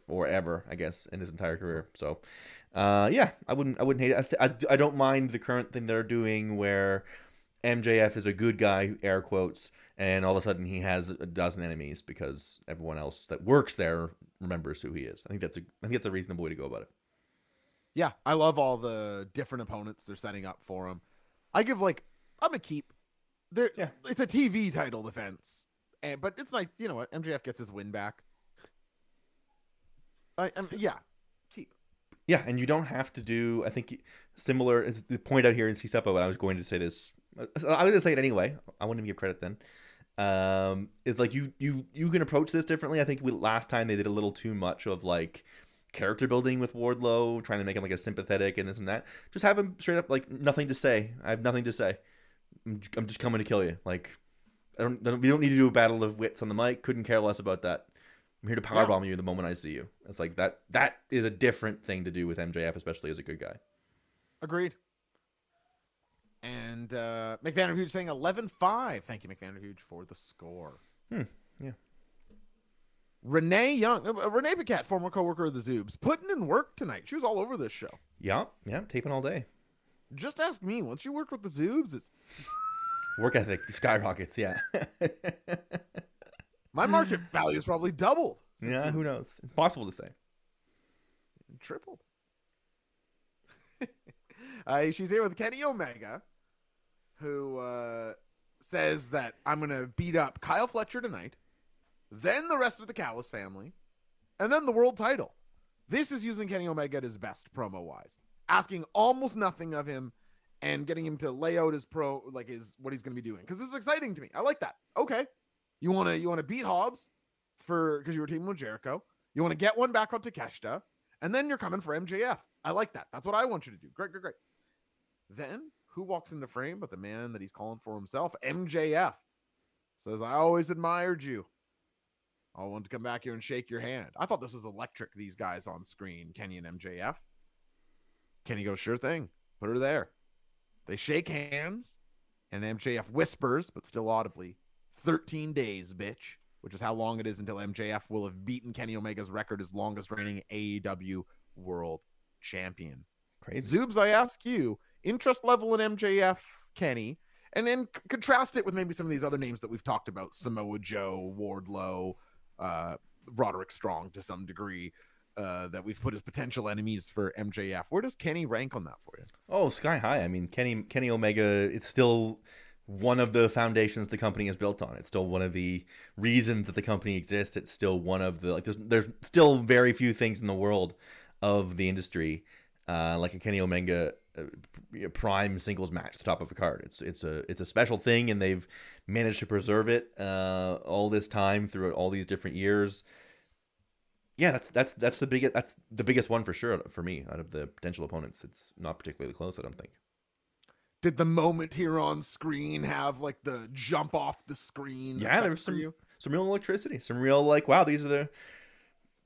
or ever, I guess, in his entire career. So, uh, yeah, I wouldn't. I wouldn't hate it. I, th- I, I don't mind the current thing they're doing where MJF is a good guy, air quotes, and all of a sudden he has a dozen enemies because everyone else that works there remembers who he is. I think that's a. I think that's a reasonable way to go about it. Yeah, I love all the different opponents they're setting up for him. I give like I'm gonna keep. There, Yeah. it's a TV title defense, and but it's like you know what MJF gets his win back. I um, yeah, keep. Yeah, and you don't have to do. I think similar is the point out here in CSEPA, but I was going to say this. I was going to say it anyway. I wouldn't give credit then. Um, is like you you you can approach this differently. I think we, last time they did a little too much of like character building with Wardlow, trying to make him like a sympathetic and this and that. Just have him straight up like nothing to say. I have nothing to say. I'm, just coming to kill you. Like I don't, I don't. We don't need to do a battle of wits on the mic. Couldn't care less about that. I'm here to powerbomb you the moment I see you. It's like that. That is a different thing to do with MJF, especially as a good guy. Agreed. And uh McVanderhuge saying 11-5. Thank you, McVanderhuge, for the score. Hmm, yeah. Renee Young, uh, uh, Renee Paquette, former coworker of the Zoobs, putting in work tonight. She was all over this show. Yeah, yeah, taping all day. Just ask me. Once you work with the Zoobs, it's Work ethic skyrockets. Yeah, [laughs] my market value is probably doubled. yeah. Who knows? Impossible to say. tripled. [laughs] uh, she's here with Kenny Omega, who uh, says that I'm gonna beat up Kyle Fletcher tonight, then the rest of the Callis family, and then the world title. This is using Kenny Omega at his best promo wise, asking almost nothing of him and getting him to lay out his pro like his what he's going to be doing because this is exciting to me. I like that. Okay, you want to you want to beat Hobbs for because you were teaming with Jericho. You want to get one back on Takeshita, and then you're coming for MJF. I like that. That's what I want you to do. Great, great, great. Then who walks in the frame but the man that he's calling for himself, MJF, says, "I always admired you. I want to come back here and shake your hand. I thought this was electric. These guys on screen, Kenny and MJF. Kenny goes, sure thing. Put her there. They shake hands, and MJF whispers, but still audibly, 13 days, bitch, which is how long it is until MJF will have beaten Kenny Omega's record as longest reigning AEW World Champion. Crazy. Zoobs, I ask you, interest level in MJF, Kenny, and then c- contrast it with maybe some of these other names that we've talked about Samoa Joe, Wardlow, uh, Roderick Strong to some degree. Uh, that we've put as potential enemies for MJF. Where does Kenny rank on that for you? Oh, sky high. I mean, Kenny Kenny Omega. It's still one of the foundations the company is built on. It's still one of the reasons that the company exists. It's still one of the like. There's there's still very few things in the world of the industry uh, like a Kenny Omega prime singles match, the top of a card. It's it's a it's a special thing, and they've managed to preserve it uh, all this time through all these different years. Yeah, that's that's that's the biggest that's the biggest one for sure for me out of the potential opponents. It's not particularly close, I don't think. Did the moment here on screen have like the jump off the screen? Yeah, there was some some real electricity, some real like wow, these are the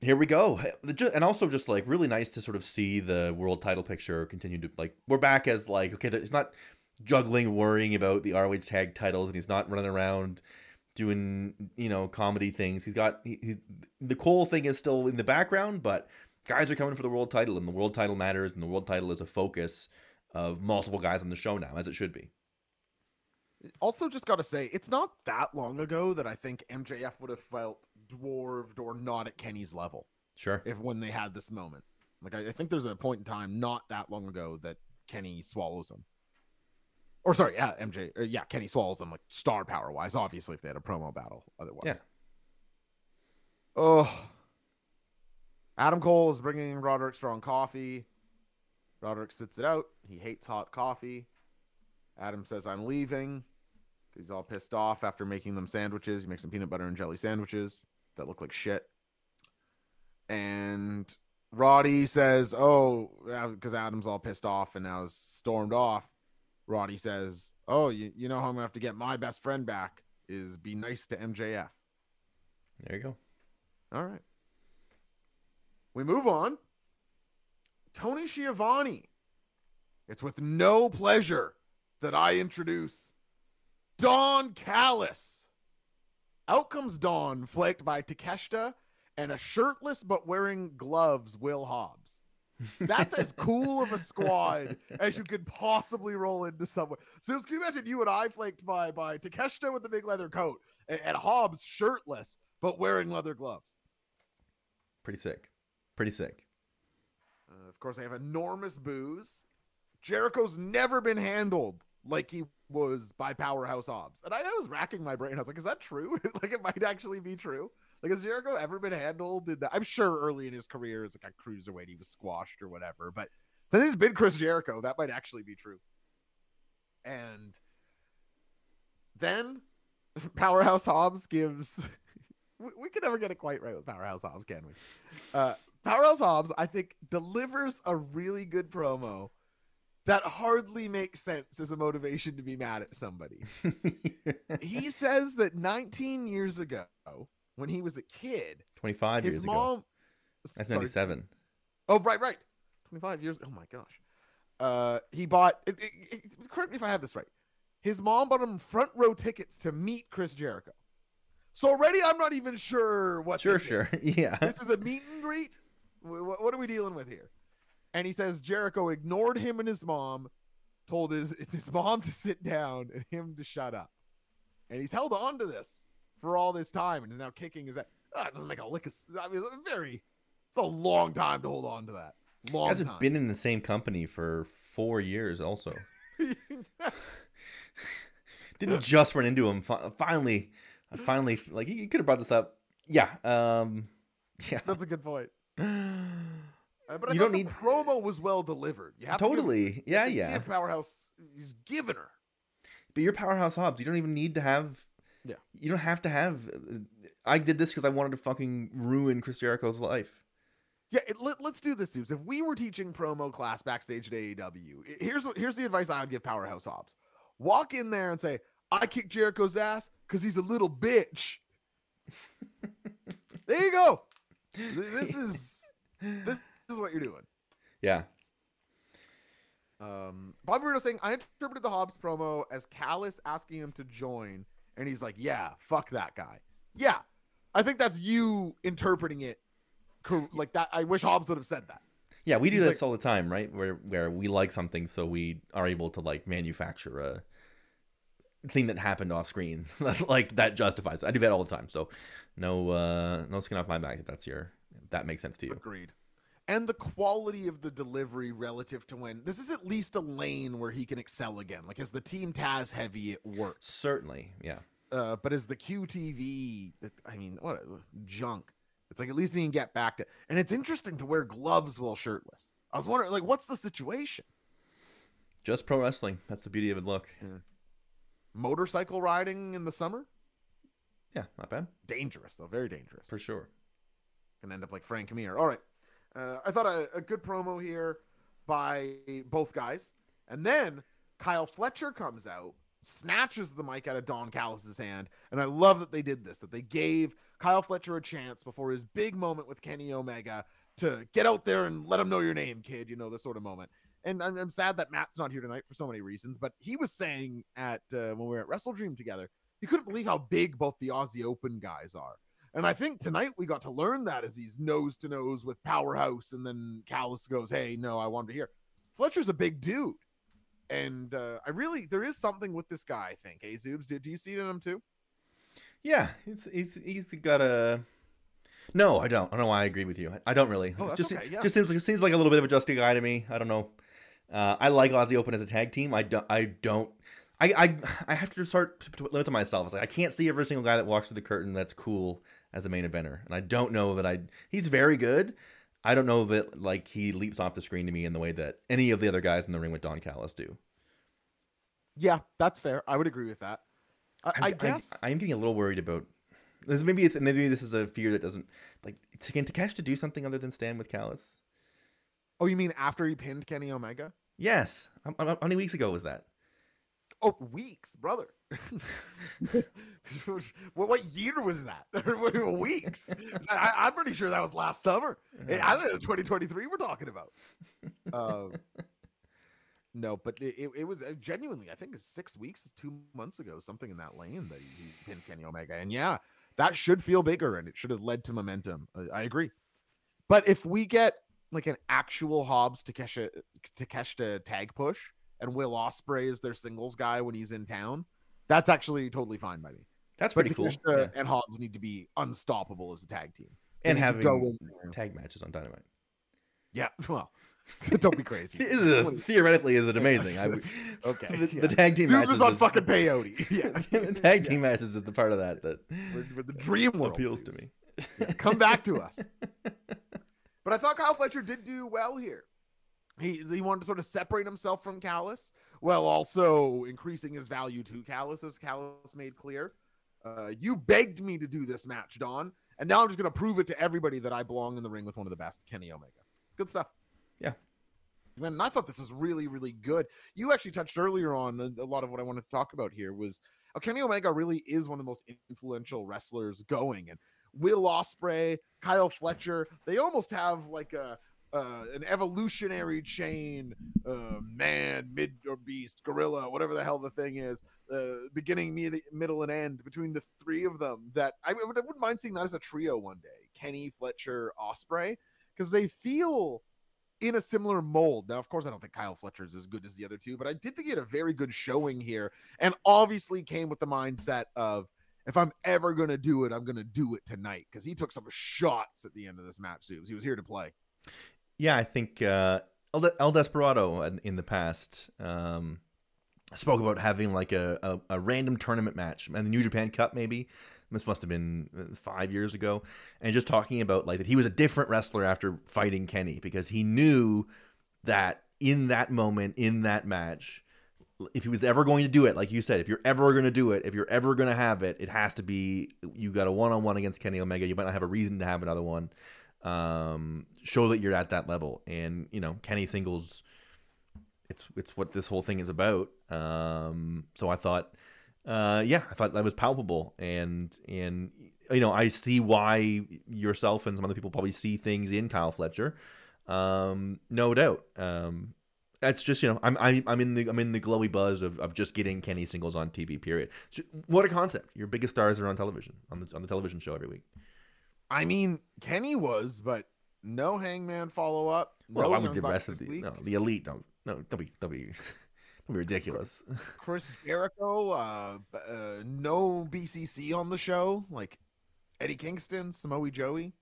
here we go, and also just like really nice to sort of see the world title picture continue to like we're back as like okay, he's not juggling, worrying about the ROH tag titles, and he's not running around doing you know comedy things. He's got he, the Cole thing is still in the background, but guys are coming for the world title, and the world title matters, and the world title is a focus of multiple guys on the show now, as it should be. Also, just got to say, it's not that long ago that I think MJF would have felt dwarved or not at Kenny's level Sure. if when they had this moment. Like, I, I think there's a point in time not that long ago that Kenny swallows him. Or sorry, yeah, MJ, or uh, yeah, Kenny swallows him like star power wise. Obviously, if they had a promo battle, otherwise. Yeah. Oh. Adam Cole is bringing Roderick Strong coffee. Roderick spits it out. He hates hot coffee. Adam says, I'm leaving. He's all pissed off after making them sandwiches. He makes some peanut butter and jelly sandwiches that look like shit. And Roddy says, Oh, because Adam's all pissed off and now is stormed off. Roddy says, Oh, you, you know how I'm going to have to get my best friend back is be nice to MJF. There you go. All right. We move on. Tony Schiavone. It's with no pleasure that I introduce Don Callis. Out comes Don, flanked by Takeshita and a shirtless but wearing gloves Will Hobbs. That's as cool of a squad as you could possibly roll into somewhere. So can you imagine you and I flanked by by Takeshita with the big leather coat and, and Hobbs shirtless but wearing leather gloves. Pretty sick. Pretty sick. Uh, of course, they have enormous boos. Jericho's never been handled like he was by Powerhouse Hobbs. And I, I was racking my brain. I was like, is that true? [laughs] like, it might actually be true. Like, has Jericho ever been handled? In that? I'm sure early in his career, as like a cruiserweight, he was squashed or whatever. But since he's been Chris Jericho, that might actually be true. And then [laughs] Powerhouse Hobbs gives. [laughs] we, we can never get it quite right with Powerhouse Hobbs, can we? Uh, Powerhouse Hobbs, I think, delivers a really good promo that hardly makes sense as a motivation to be mad at somebody. [laughs] he says that 19 years ago, when he was a kid, 25 his years ago. mom. That's sorry, 97. Oh, right, right. 25 years. Oh my gosh. Uh, he bought. It, it, it- correct me if I have this right. His mom bought him front row tickets to meet Chris Jericho. So already, I'm not even sure what. Sure, this is. sure. [laughs] Yeah. This is a meet and greet. Wh- wh- What are we dealing with here? And he says Jericho ignored him and his mom, told his it's [laughs] his mom to sit down and him to shut up. And he's held on to this for all this time and is now kicking his ass. Ah, it doesn't make a lick of. I mean, it's a very. It's a long time to hold on to that. Long Hasn't time. been in the same company for four years. Also, [laughs] [laughs] didn't just run into him. Finally, finally like he could have brought this up yeah, um, yeah. That's a good point. Uh, but I You don't the need- promo was well delivered. You have to give- Totally, yeah, give yeah. Powerhouse, he's giving her. But you're powerhouse Hobbs. You don't even need to have. Yeah. You don't have to have. I did this because I wanted to fucking ruin Chris Jericho's life. Yeah, it, let, let's do this, dudes. If we were teaching promo class backstage at AEW, here's what here's the advice I would give Powerhouse Hobbs: walk in there and say, "I kicked Jericho's ass because he's a little bitch." [laughs] there you go. This is [laughs] this is what you're doing. Yeah. Um, Bob Burrito saying, I interpreted the Hobbs promo as Callis asking him to join, and he's like, "Yeah, fuck that guy." Yeah, I think that's you interpreting it cor- like that. I wish Hobbs would have said that. Yeah, we do He's this all the time, right? Where where we like something, so we are able to like manufacture a thing that happened off screen, [laughs] like that justifies. It. I do that all the time. So no, uh no skin off my back. If that's your, if that makes sense to you. Agreed. And the quality of the delivery relative to when this is at least a lane where he can excel again. Like as the team Taz heavy, it works. Certainly, yeah. Uh, but as the QTV, I mean, what a, junk. It's like at least he can get back to. And it's interesting to wear gloves while shirtless. I was wondering, like, what's the situation? Just pro wrestling. That's the beauty of it. Look, Motorcycle riding in the summer? yeah, not bad Dangerous, though. Very dangerous. for sure. Can end up like Frank Mir. All right. Uh, I thought a, a good promo here by both guys. And then Kyle Fletcher comes out, snatches the mic out of Don Callis's hand. And I love that they did this, that they gave Kyle Fletcher a chance before his big moment with Kenny Omega to get out there and let him know your name, kid. You know, this sort of moment. And I'm, I'm sad that Matt's not here tonight for so many reasons, but he was saying at uh, when we were at Wrestle Dream together, he couldn't believe how big both the Aussie Open guys are. And I think tonight we got to learn that as he's nose to nose with Powerhouse, and then Callis goes, "Hey, no, I wanted to hear." Fletcher's a big dude, and uh, I really there is something with this guy. I think. Hey, Zoobs, did do you see it in him too? Yeah, he's he's he's got a. No, I don't. I don't know why I agree with you. I don't really. Oh, just okay, yeah. just seems like seems like a little bit of a justy guy to me. I don't know. Uh, I like Aussie Open as a tag team. I don't. I don't. I, I I have to start to limit to myself. It's like I can't see every single guy that walks through the curtain that's cool as a main eventer, and I don't know that I. He's very good. I don't know that like he leaps off the screen to me in the way that any of the other guys in the ring with Don Callis do. Yeah, that's fair. I would agree with that. I, I'm, I guess. I, am getting a little worried about. This maybe it's maybe this is a fear that doesn't like can Takeshita do something other than stand with Callis. oh, you mean after he pinned Kenny Omega? Yes. How- how many weeks ago was that? Oh, weeks, brother. [laughs] what, what year was that? [laughs] Weeks. I, I'm pretty sure that was last summer. I think it's 2023 we're talking about. Um, no, but it, it, was uh, genuinely, I think it's six weeks, two months ago, something in that lane that he, he pinned Kenny Omega. And yeah, that should feel bigger and it should have led to momentum. I, I agree. But if we get like an actual Hobbs Takeshita tag push and Will Ospreay is their singles guy when he's in town, that's actually totally fine by me. That's But pretty cool. Yeah. and Hobbs need to be unstoppable as a tag team. They And having go in tag matches on Dynamite. Yeah, [laughs] well, [laughs] don't be crazy. [laughs] Is it- theoretically, is it amazing? I Okay, The, yeah. the tag team Dude matches was on is- fucking peyote. Yeah, the tag team matches is the part of that that We're- we're the dream world appeals to me. Yeah, come back to us. But I thought Kyle Fletcher did do well here. He he wanted to sort of separate himself from Callis, while also increasing his value to Callis, as Callis made clear. Uh, you begged me to do this match, Don, and now I'm just going to prove it to everybody that I belong in the ring with one of the best, Kenny Omega. Good stuff. Yeah. Man, and I thought this was really, really good. You actually touched earlier on a, a lot of what I wanted to talk about here was how Kenny Omega really is one of the most influential wrestlers going, and Will Ospreay, Kyle Fletcher, they almost have like a uh, an evolutionary chain, uh, man, mid or beast, gorilla, whatever the hell the thing is, uh, beginning, mid, middle, and end between the three of them. That I, would, wouldn't mind seeing that as a trio one day: Kenny, Fletcher, Ospreay, because they feel in a similar mold. Now, of course, I don't think Kyle Fletcher is as good as the other two, but I did think he had a very good showing here, and obviously came with the mindset of if I'm ever gonna do it, I'm gonna do it tonight because he took some shots at the end of this match. Zoobs. He was here to play. Yeah, I think uh, El, Desperado in, in the past um, spoke about having like a, a, a random tournament match and the New Japan Cup maybe This must have been uh, five years ago, and just talking about like that he was a different wrestler after fighting Kenny because he knew that in that moment in that match, if he was ever going to do it, like you said, if you're ever going to do it, if you're ever going to have it, it has to be you got a one on one against Kenny Omega. You might not have a reason to have another one. Um, show that you're at that level, and you know Kenny singles. It's it's what this whole thing is about. Um, so I thought, uh, yeah, I thought that was palpable, and and you know I see why yourself and some other people probably see things in Kyle Fletcher. Um, no doubt. Um, that's just you know I'm I'm I'm in the I'm in the glowy buzz of, of just getting Kenny singles on TV. Period. What a concept! Your biggest stars are on television on the on the television show every week. I mean, Kenny was, but no Hangman follow up. Well, no why Young would the rest of the week. no the elite don't no don't be don't be [laughs] don't be ridiculous. [laughs] Chris Jericho, uh, uh, no BCC on the show, like Eddie Kingston, Samoa Joey.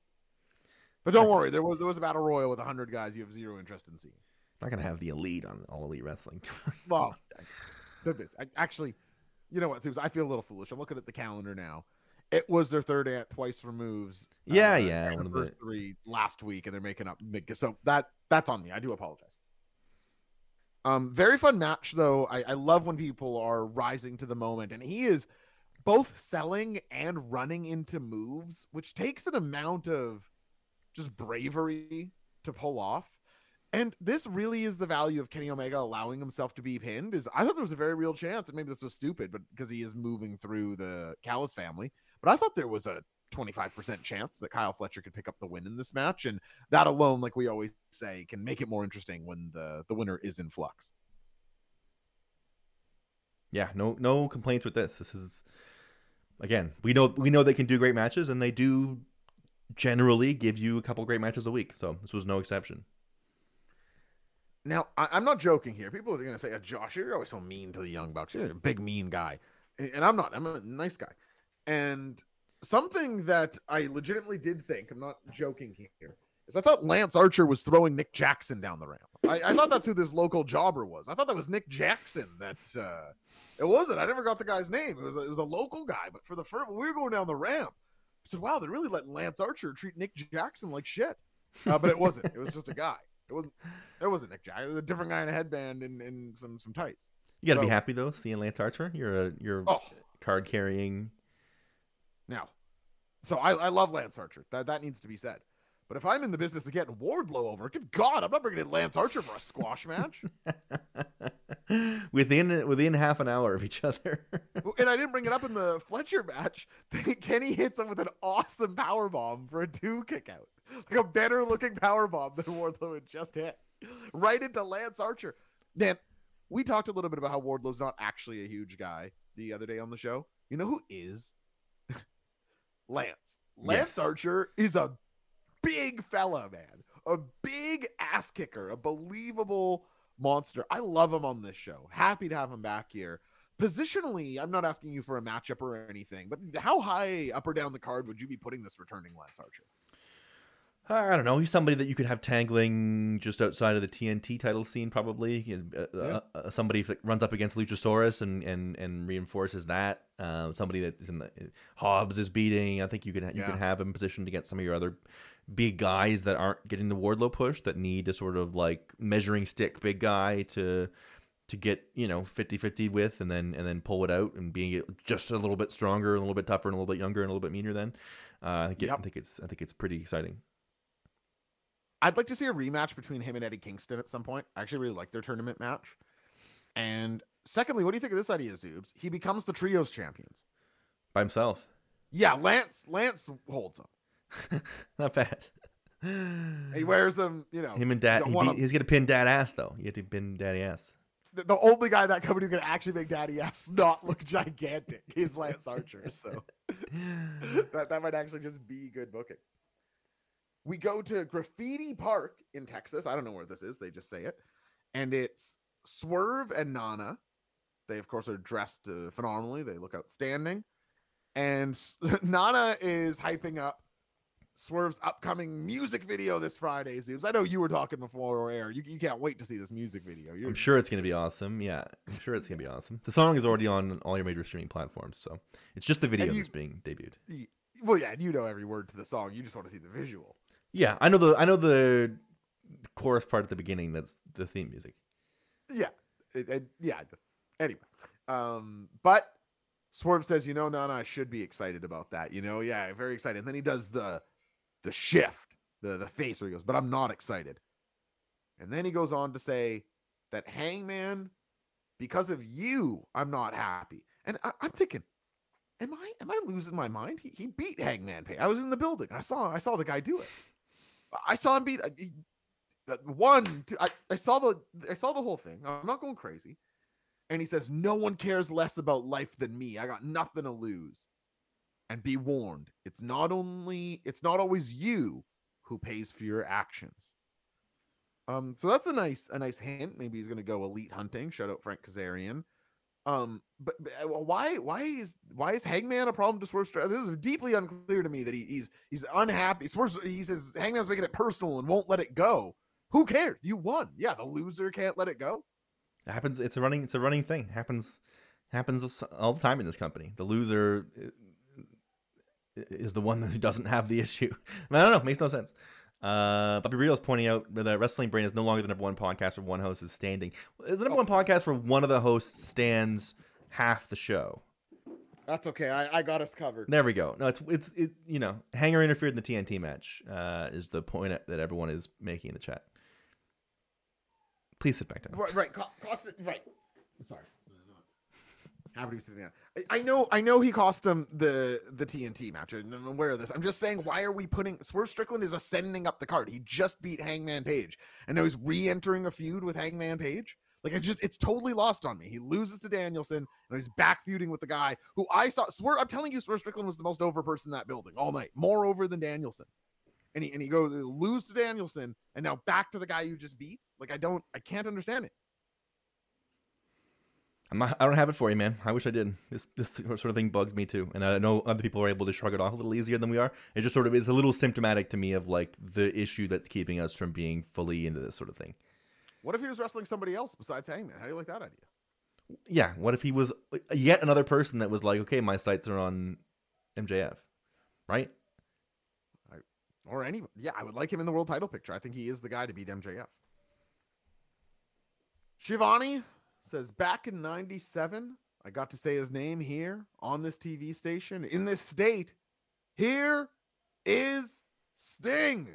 But don't worry, there was there was a battle royal with hundred guys you have zero interest in seeing. not gonna have the elite on all elite wrestling. [laughs] Well, I, actually, you know what? Suze, I feel a little foolish. I'm looking at the calendar now. It was their third at twice removes. Yeah, yeah, of the- Anniversary last week, and they're making up. So that that's on me. I do apologize. Um, very fun match though. I, I love when people are rising to the moment, and he is both selling and running into moves, which takes an amount of just bravery to pull off. And this really is the value of Kenny Omega allowing himself to be pinned. Is I thought there was a very real chance, and maybe this was stupid, but because he is moving through the Callis family, but I thought there was a 25% chance that Kyle Fletcher could pick up the win in this match, and that alone, like we always say, can make it more interesting when the the winner is in flux. yeah, no no complaints with this. This is again, we know we know they can do great matches and they do generally give you a couple great matches a week. So this was no exception. Now, I, I'm not joking here. People are going to say, "Uh, "Josh, you're always so mean to the Young Bucks. You're a big mean guy," and I'm not. I'm a nice guy. And something that I legitimately did think, I'm not joking here, is I thought Lance Archer was throwing Nick Jackson down the ramp. I, I thought that's who this local jobber was. I thought that was Nick Jackson. That uh, it wasn't. I never got the guy's name. It was a, it was a local guy. But for the first, we were going down the ramp, I said, "Wow, they're really letting Lance Archer treat Nick Jackson like shit." Uh, but it wasn't. It was just a guy. It wasn't. It wasn't Nick Jackson. It was a different guy in a headband and, and some some tights. You got to be happy though, seeing Lance Archer. You're a you're Oh, card carrying. Now, so I, I love Lance Archer. That that needs to be said. But if I'm in the business of getting Wardlow over, good God, I'm not bringing in Lance Archer for a squash match. [laughs] within within half an hour of each other. [laughs] and I didn't bring it up in the Fletcher match. [laughs] Kenny hits him with an awesome power bomb for a two kick out, like a better looking power bomb than Wardlow had just hit, right into Lance Archer. Man, we talked a little bit about how Wardlow's not actually a huge guy the other day on the show. You know who is? Lance. Lance Yes. Archer is a big fella, man. A big ass kicker, a believable monster. I love him on this show. Happy to have him back here. Positionally, I'm not asking you for a matchup or anything, but how high up or down the card would you be putting this returning Lance Archer? I don't know. He's somebody that you could have tangling just outside of the TNT title scene, probably. Is, uh, Yeah. uh, uh, somebody that runs up against Luchasaurus and and and reinforces that. Uh, somebody that is in the Hobbs is beating. I think you could you Yeah. can have him positioned against some of your other big guys that aren't getting the Wardlow push that need to sort of like measuring stick big guy to to get you know 50-50 with and then and then pull it out and being just a little bit stronger a little bit tougher and a little bit younger and a little bit meaner then uh, I, think it- I think it's I think it's pretty exciting I'd like to see a rematch between him and Eddie Kingston at some point. I actually really like their tournament match. And secondly, what do you think of this idea, Zoobs? He becomes the trios champions. by himself Yeah, Lance Lance holds them. [laughs] Not bad. He wears them, you know. Him and Dad. He of- he's gonna pin Dad ass though. You have to pin Daddy ass. the, the only guy in that company who can actually make Daddy ass [laughs] not look gigantic is Lance Archer. So [laughs] that, that might actually just be good booking. We go to Graffiti Park in Texas. I don't know where this is. They just say it. And it's Swerve and Nana. They, of course, are dressed uh, phenomenally. They look outstanding. And [laughs] Nana is hyping up Swerve's upcoming music video this Friday, Zoobs. I know you were talking before air. You, you can't wait to see this music video. You're, I'm sure it's gonna be awesome. Yeah, I'm sure it's gonna be [laughs] awesome. The song is already on all your major streaming platforms, so it's just the video you- that's being debuted. Well, yeah, and you know every word to the song. You just want to see the visual. Yeah, I know the I know the chorus part at the beginning. That's the theme music. Yeah, it, it- yeah. Anyway, um, but Swerve says, you know, Nana, I should be excited about that. You know, yeah, very excited. And then he does the the shift, the the face where he goes, but I'm not excited. And then he goes on to say that Hangman, because of you, I'm not happy. And I, I'm thinking, am I am I losing my mind? He, he beat Hangman Page. I was in the building. I saw I saw the guy do it. I saw him beat uh, uh, one. Two, I, I saw the I saw the whole thing. I'm not going crazy. And he says, "No one cares less about life than me. I got nothing to lose." And be warned, it's not only it's not always you who pays for your actions. Um, so that's a nice a nice hint. Maybe he's gonna go elite hunting. Shout out Frank Kazarian. Um, but, but, uh, why why is why is Hangman a problem to Swerve? This is deeply unclear to me that he, he's he's unhappy. Swerve, he says Hangman's making it personal and won't let it go. Who cares? You won. Yeah, the loser can't let it go. It happens. It's a running. It's a running thing. happens happens all the time in this company. The loser is the one who [laughs] doesn't have the issue. [laughs] I don't know. Makes no sense. Uh, Bobby Rios pointing out that Wrestling Brain is no longer the number one podcast where one host is standing. It's the number one podcast where one of the hosts stands half the show. That's okay. I, I got us covered. There we go. No, it's it's it. You know, Hanger interfered in the TNT match. Uh, is the point that everyone is making in the chat. Please sit back down. Right, right. Co- cost it, right. Sorry. Sitting down. I, I know, I know he cost him the the TNT match, I'm aware of this. I'm just saying, why are we putting Swerve Strickland is ascending up the card? He just beat Hangman Page, and now he's re-entering a feud with Hangman Page. Like I just, it's totally lost on me. He loses to Danielson, and he's back feuding with the guy who I saw. Swerve, I'm telling you, Swerve Strickland was the most over person in that building all night, more over than Danielson. And he and he goes lose to Danielson, and now back to the guy you just beat. Like I don't, I can't understand it. I'm not, I don't have it for you, man. I wish I did. This this sort of thing bugs me too, and I know other people are able to shrug it off a little easier than we are. It just sort of is a little symptomatic to me of like the issue that's keeping us from being fully into this sort of thing. What if he was wrestling somebody else besides Hangman? How do you like that idea? Yeah. What if he was uh, yet another person that was like, okay, my sights are on MJF, right? Or any? Yeah, I would like him in the world title picture. I think he is the guy to beat MJF. Schiavone says back in 97, I got to say his name here on this TV station in this state. Here is Sting.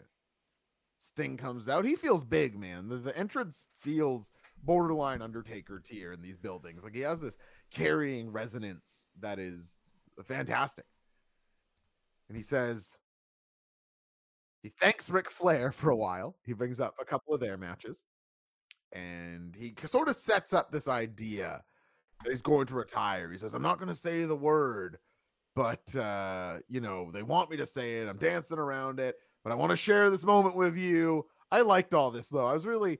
Sting comes out. He feels big, man. The, the entrance feels borderline Undertaker tier in these buildings. Like he has this carrying resonance that is fantastic. And he says, he thanks Ric Flair for a while. He brings up a couple of their matches. And he sort of sets up this idea that he's going to retire. He says, I'm not going to say the word, but, uh, you know, they want me to say it. I'm dancing around it, but I want to share this moment with you. I liked all this, though. I was really,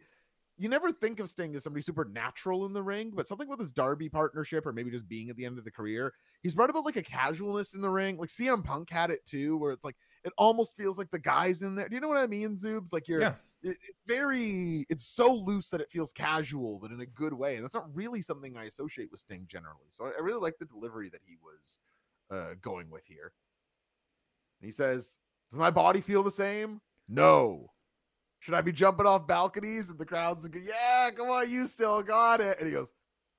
you never think of Sting as somebody supernatural in the ring, but something with his Darby partnership or maybe just being at the end of the career, he's brought about like a casualness in the ring. Like CM Punk had it too, where it's like, it almost feels like the guys in there. Do you know what I mean, Zoobs? Like you're Yeah. It, it very it's so loose that it feels casual, but in a good way. And that's not really something I associate with Sting generally. So I, I really like the delivery that he was uh, going with here. And he says, Does my body feel the same? No. Should I be jumping off balconies? And the crowd's like, Yeah, come on, you still got it. And he goes,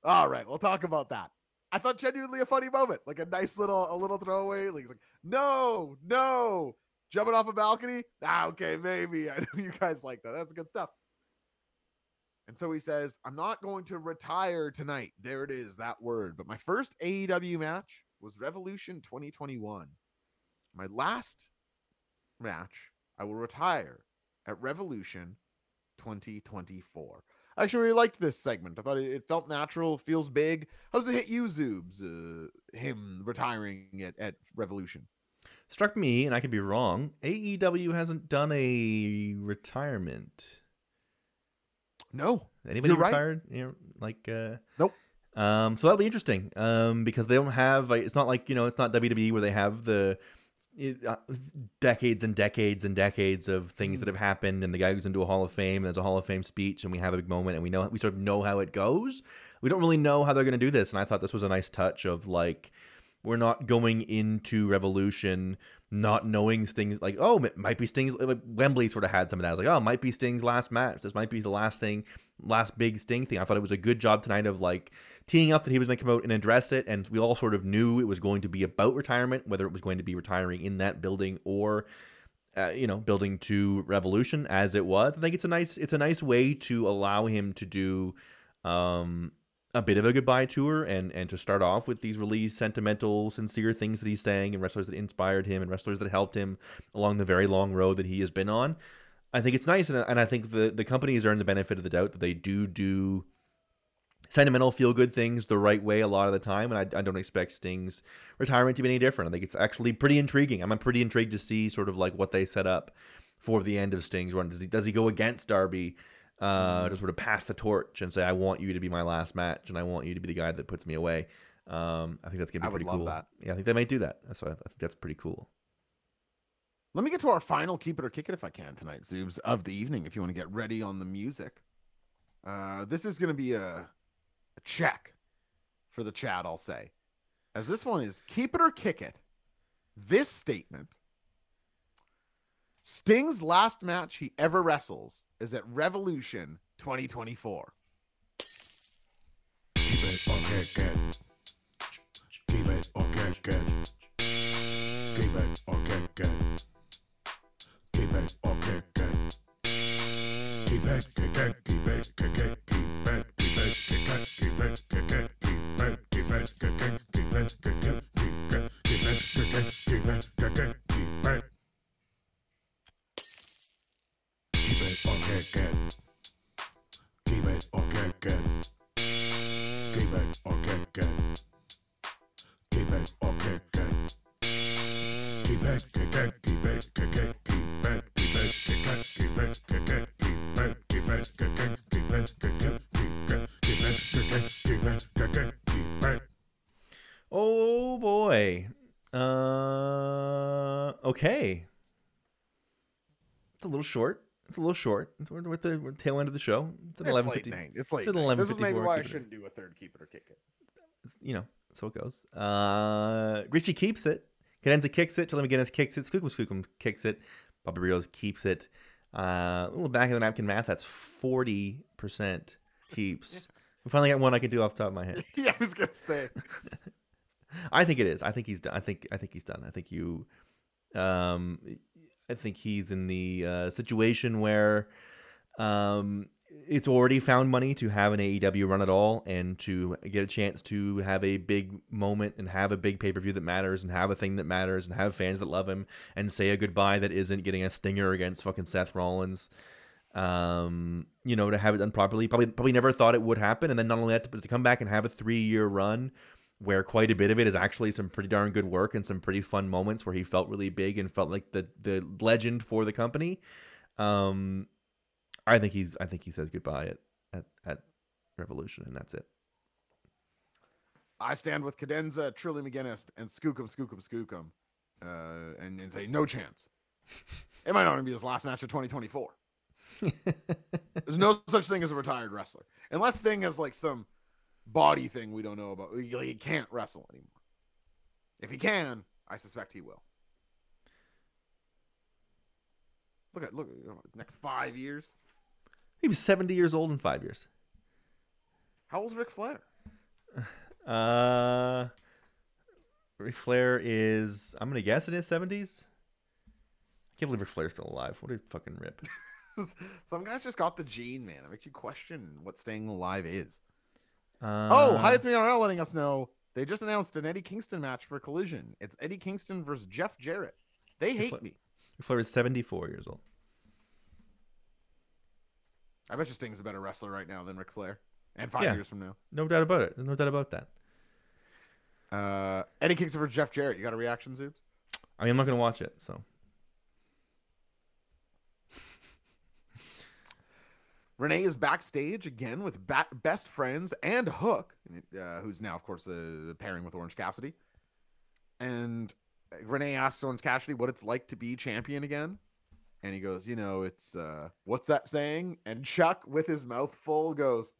All right, we'll talk about that. I thought genuinely a funny moment, like a nice little a little throwaway. Like he's like, no, no, jumping off a balcony. Ah, okay, maybe. [laughs] I know you guys like that. That's good stuff. And so he says, I'm not going to retire tonight. There it is, that word. But my first AEW match was Revolution 2021. My last match, I will retire at Revolution 2024. I actually really liked this segment. I thought it, felt natural, feels big. How does it hit you, Zoobs? Uh, him retiring at, at Revolution. Struck me, and I could be wrong. AEW hasn't done a retirement. No, Anybody You're right. retired? You know, like uh Nope. Um, so that'll be interesting. Um, because they don't have like it's not like you know it's not WWE where they have the uh, decades and decades and decades of things that have happened, and the guy goes into a Hall of Fame, and there's a Hall of Fame speech, and we have a big moment, and we know we sort of know how it goes. We don't really know how they're going to do this, and I thought this was a nice touch of like we're not going into Revolution not knowing Sting's like oh it might be Sting's like Wembley sort of had some of that. I was like oh might be Sting's last match. This might be the last thing, last big Sting thing. I thought it was a good job tonight of like teeing up that he was going to come out and address it, and we all sort of knew it was going to be about retirement, whether it was going to be retiring in that building or. Uh, you know, building to Revolution as it was. I think it's a nice, it's a nice way to allow him to do, um, a bit of a goodbye tour and and to start off with these really sentimental sincere things that he's saying and wrestlers that inspired him and wrestlers that helped him along the very long road that he has been on. I think it's nice and, and i think the the companies earn the benefit of the doubt that they do do sentimental feel good things the right way a lot of the time and I, I don't expect sting's retirement to be any different. I think it's actually pretty intriguing. I'm pretty intrigued to see sort of like what they set up for the end of sting's run. Does he does he go against darby uh, to sort of pass the torch and say, "I want you to be my last match, and I want you to be the guy that puts me away." Um, I think that's gonna be I pretty cool. that. Yeah, I think they might do that. That's why I think that's pretty cool. Let me get to our final keep it or kick it if I can tonight, Zoobs, of the evening. If you want to get ready on the music, uh, this is going to be a, a check for the chat. I'll say, as this one is keep it or kick it. This statement: Sting's last match he ever wrestles is at Revolution 2024. Keep it or kick. Keep it or kick. Keep it or kick. Keep it or kick. Keep it, kick it, keep it, kick it, keep it, keep it, kick it, keep it, kick it, keep it, keep it, kick it, keep it, kick it, keep it, keep it, kick it, keep it, kick it, keep it. Keep Oh boy. Uh, okay. It's a little short. It's a little short. It's, we're, at the tail end of the show. It's at eleven fifty. It's late. it's night. This is maybe why I shouldn't do a third keep it or kick it. You know, so it goes. Uh, Richie keeps it. Cadenza kicks it. Trilly McGinnis kicks it. Skookum Skookum kicks it. Bobby Rios keeps it. Uh, a little back of the napkin math. That's forty percent keeps. [laughs] We finally got one I can do off the top of my head. yeah, I was gonna say. [laughs] I think it is. I think he's done. I think I think he's done. I think you um I think he's in the uh, situation where um it's already found money to have an AEW run at all and to get a chance to have a big moment and have a big pay-per-view that matters and have a thing that matters and have fans that love him and say a goodbye that isn't getting a stinger against fucking Seth Rollins. Um you know to have it done properly probably probably never thought it would happen. And then not only that but to come back and have a 3 year run where quite a bit of it is actually some pretty darn good work and some pretty fun moments where he felt really big and felt like the the legend for the company. Um, I think he's I think he says goodbye at at, at Revolution and that's it. I stand with Cadenza, Trilly McGinnis, and Skookum, Skookum, Skookum, uh, and, and say no chance. It might not even be his last match of 2024. [laughs] There's no such thing as a retired wrestler, unless Sting has like some body thing we don't know about. He, he can't wrestle anymore. If he can, I suspect he will. Look at look next five years. He was seventy years old in five years. How old's Ric Flair? [sighs] Uh, Ric Flair is I'm gonna guess in his seventies. I can't believe Ric Flair's still alive. What a fucking rip. [laughs] Some guys just got the gene, man. It makes you question what staying alive is. Uh, Oh, hi, it's me RL letting us know they just announced an Eddie Kingston match for Collision. It's Eddie Kingston versus Jeff Jarrett. They hate Fla- me. Ric Flair is seventy four years old. I bet you Sting's a better wrestler right now than Ric Flair. And five Yeah. years from now. No doubt about it. No doubt about that. Uh, Eddie Kingston versus Jeff Jarrett. You got a reaction, Zoobs? I mean, I'm not gonna watch it, so Renee is backstage again with best friends and Hook, uh, who's now, of course, uh, pairing with Orange Cassidy. And Renee asks Orange Cassidy what it's like to be champion again. And he goes, you know, it's uh what's that saying? And Chuck with his mouth full goes,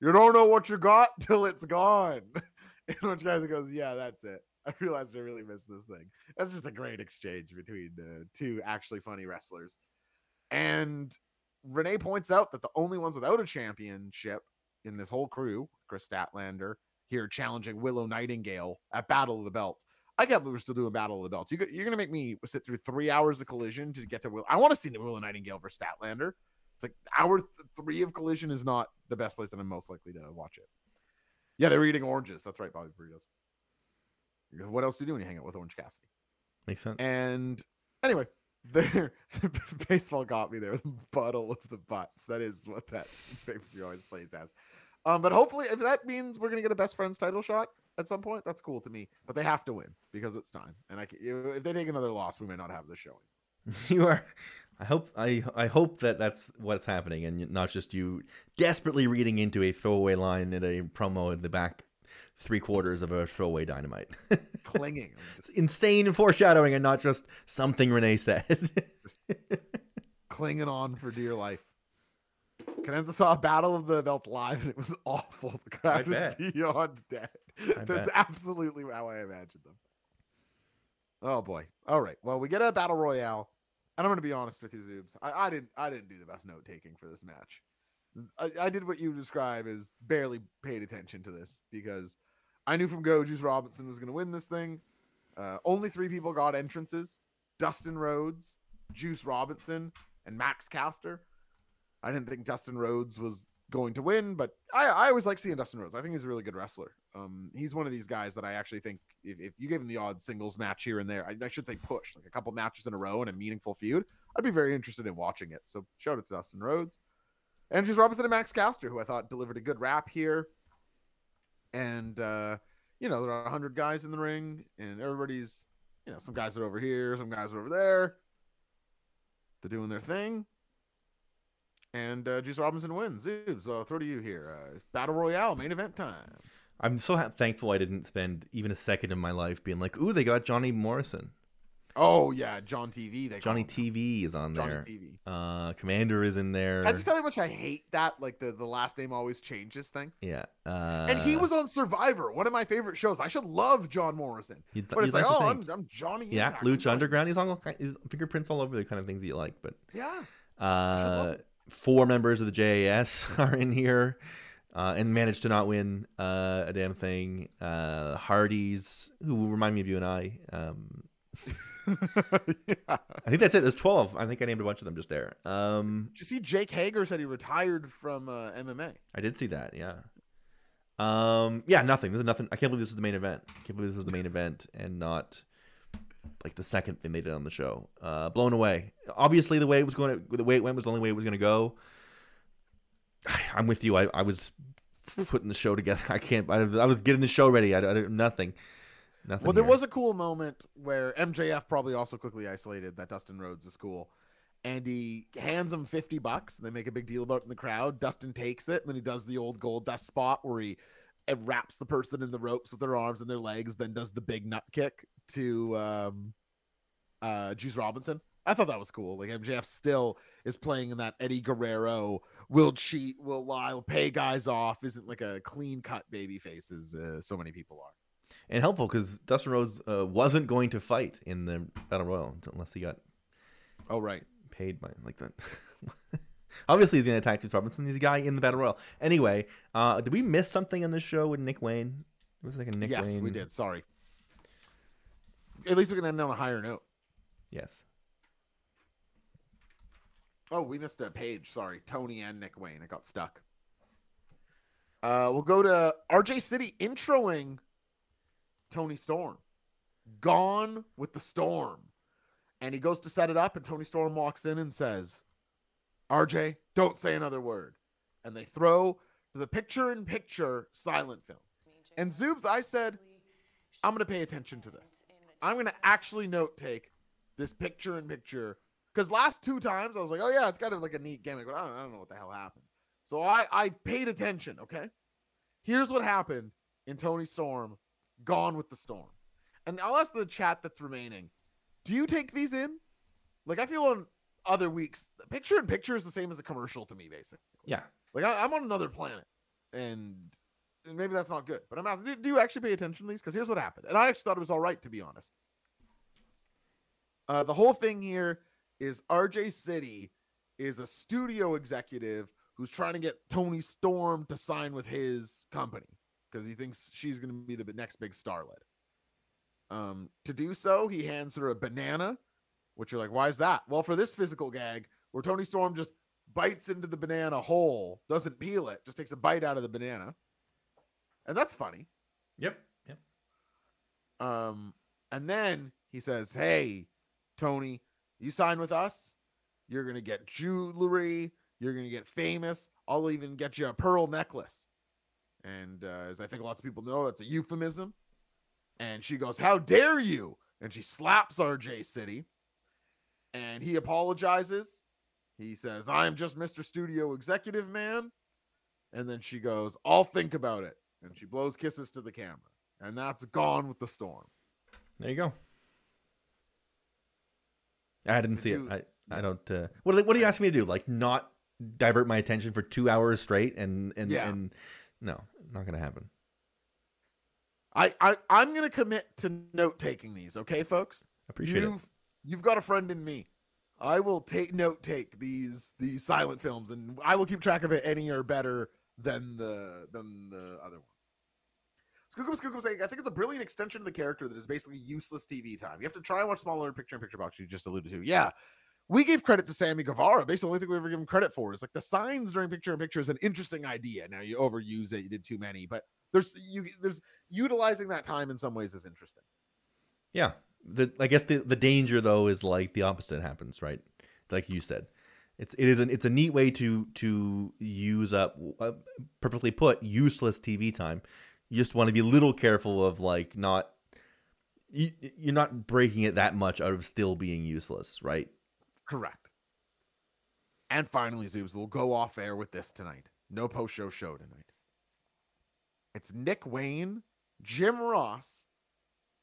You don't know what you got till it's gone. [laughs] And Orange Cassidy goes, Yeah, that's it. I realized I really missed this thing. That's just a great exchange between uh, two actually funny wrestlers. And Renee points out that the only ones without a championship in this whole crew, Kris Statlander here challenging Willow Nightingale at Battle of the Belts. I can't believe we're still doing Battle of the Belts. You, you're gonna make me sit through three hours of collision to get to Will. I want to see the Willow Nightingale for Statlander. It's like hour th- three of collision is not the best place that I'm most likely to watch it. Yeah, they were eating oranges. That's right, Bobby Burritos. What else do you do when you hang out with Orange Cassidy? Makes sense. And anyway, there [laughs] baseball got me there. The bottle of the butts. That is what that pay-per-view always plays as. Um, but hopefully, if that means we're gonna get a best friends title shot at some point, that's cool to me. But they have to win because it's time. And I, c- if they take another loss, we may not have this showing. [laughs] you are. I hope. I I hope that that's what's happening, and not just you desperately reading into a throwaway line in a promo in the back three quarters of a throwaway dynamite. [laughs] Clinging. Just insane foreshadowing, and not just something Renee said. clinging on for dear life. Canenza saw a battle of the belt live and it was awful. The crowd was beyond dead. I That's bet. absolutely how I imagined them. Oh boy. All right. Well, we get a battle royale. And I'm gonna be honest with you, Zoobs. I, I didn't I didn't do the best note taking for this match. I, I did what you describe as barely paid attention to this because I knew from go Juice Robinson was gonna win this thing. Uh, only three people got entrances: Dustin Rhodes, Juice Robinson, and Max Caster. I didn't think Dustin Rhodes was going to win, but I, I always like seeing Dustin Rhodes. I think he's a really good wrestler. Um, he's one of these guys that I actually think if, if you gave him the odd singles match here and there, I, I should say push, like a couple matches in a row and a meaningful feud, I'd be very interested in watching it. So shout out to Dustin Rhodes. And Juice Robinson and Max Caster, who I thought delivered a good rap here. And, uh, you know, there are 100 guys in the ring, and everybody's, you know, some guys are over here, some guys are over there. They're doing their thing. And uh, Juice Robinson wins. Zoobs, I'll throw to you here. Uh, Battle Royale, main event time. I'm so ha- thankful I didn't spend even a second in my life being like, "Ooh, they got Johnny Morrison. Oh, yeah, John TV. They Johnny. TV is on there. Johnny there. TV. Uh, Komander is in there. Can I just tell you how much I hate that? Like the, the last name always changes thing. yeah. Uh, And he was on Survivor, one of my favorite shows. I should love John Morrison. you'd- But it's you'd like, oh. I'm, I'm Johnny. yeah, Impact. Lucha Underground. He's on all kind, he's fingerprints all over the kind of things that you like. But Yeah. uh, four members of the JAS [laughs] are in here. Uh, and managed to not win uh, a damn thing. Uh, Hardys, who will remind me of you and I. Um, [laughs] yeah. I think that's it. There's 12. I think I named a bunch of them just there. Um, Did you see Jake Hager said he retired from uh, MMA? I did see that. Yeah. Um. Yeah. Nothing. This is nothing. I can't believe this is the main event. I can't believe this is the main event and not like the second thing they did on the show. Uh, blown away. Obviously, the way it was going, to, the way it went was the only way it was going to go. [sighs] I'm with you. I, I was putting the show together. [laughs] I can't. I, I was getting the show ready. I, I nothing. Nothing. Well, there here. was a cool moment where MJF probably also quickly isolated that Dustin Rhodes is cool. And he hands him 50 bucks. And they make a big deal about it in the crowd. Dustin takes it. And then he does the old gold dust spot where he wraps the person in the ropes with their arms and their legs, then does the big nut kick to um, uh, Juice Robinson. I thought that was cool. Like MJF still is playing in that Eddie Guerrero will cheat, will lie, will pay guys off, isn't like a clean cut baby face as uh, so many people are. And helpful because Dustin Rhodes uh, wasn't going to fight in the battle royal unless he got Oh, right. paid by like that. [laughs] Obviously, he's going to attack Juice Robinson. He's a guy in the battle royal. Anyway, uh, did we miss something on this show with Nick Wayne? It was like a Nick yes, Wayne. we did. Sorry. At least we can end on a higher note. Yes. Oh, we missed a page. Sorry. Tony and Nick Wayne. I got stuck. Uh, we'll go to RJ City introing Toni Storm. Gone with the storm. And he goes to set it up, and Toni Storm walks in and says, RJ, don't say another word. And they throw the picture in picture silent film. And Zoobs, I said, I'm going to pay attention to this. I'm going to actually note take this picture in picture because last two times I was like, oh yeah, it's kind of like a neat gimmick, but I don't, I don't know what the hell happened. So I I paid attention. Okay, here's what happened in Toni Storm, Gone with the Storm. and I'll ask the chat that's remaining. Do you take these in? Like I feel on other weeks, picture in picture is the same as a commercial to me, basically. Yeah. Like I, I'm on another planet, and, and maybe that's not good. But I'm out. Do, do you actually pay attention to these? Because here's what happened, and I actually thought it was all right to be honest. Uh, the whole thing here is RJ City is a studio executive who's trying to get Toni Storm to sign with his company because he thinks she's going to be the next big starlet. Um, to do so, he hands her a banana, which you're like, why is that? Well, for this physical gag, where Toni Storm just bites into the banana whole, doesn't peel it, just takes a bite out of the banana, and that's funny. Yep. Yep. Um, and then he says, "Hey, Toni, you sign with us. You're gonna get jewelry. You're gonna get famous. I'll even get you a pearl necklace." And uh, as I think lots of people know, that's a euphemism. And she goes, "How dare you!" And she slaps RJ City. And he apologizes. He says, "I'm just Mr. Studio Executive Man." And then she goes, "I'll think about it." And she blows kisses to the camera. And that's gone with the storm. There you go. I didn't Did see you- it. I, I don't. Uh, what what are you asking me to do? Like not divert my attention for two hours straight and and Yeah. and no, not gonna happen. I, I I'm gonna commit to note taking these, okay, folks? Appreciate you've it. you've got a friend in me. I will take note take these these silent films, and I will keep track of it. Any are better than the than the other ones. Skookum Skookum saying, I think it's a brilliant extension of the character that is basically useless TV time. You have to try and watch smaller picture in picture box you just alluded to. Yeah. We gave credit to Sammy Guevara. Basically, the only thing we ever given credit for is like the signs during picture in picture is an interesting idea. Now you overuse it, you did too many, but there's you there's utilizing that time in some ways is interesting. Yeah. The I guess the the danger though is like the opposite happens, right? Like you said. It's it is an it's a neat way to to use up uh, perfectly put useless TV time. You just want to be a little careful of like not you, you're not breaking it that much out of still being useless, right? Correct. And finally, Zoobs will go off air with this tonight. No post show show tonight. It's Nick Wayne, Jim Ross,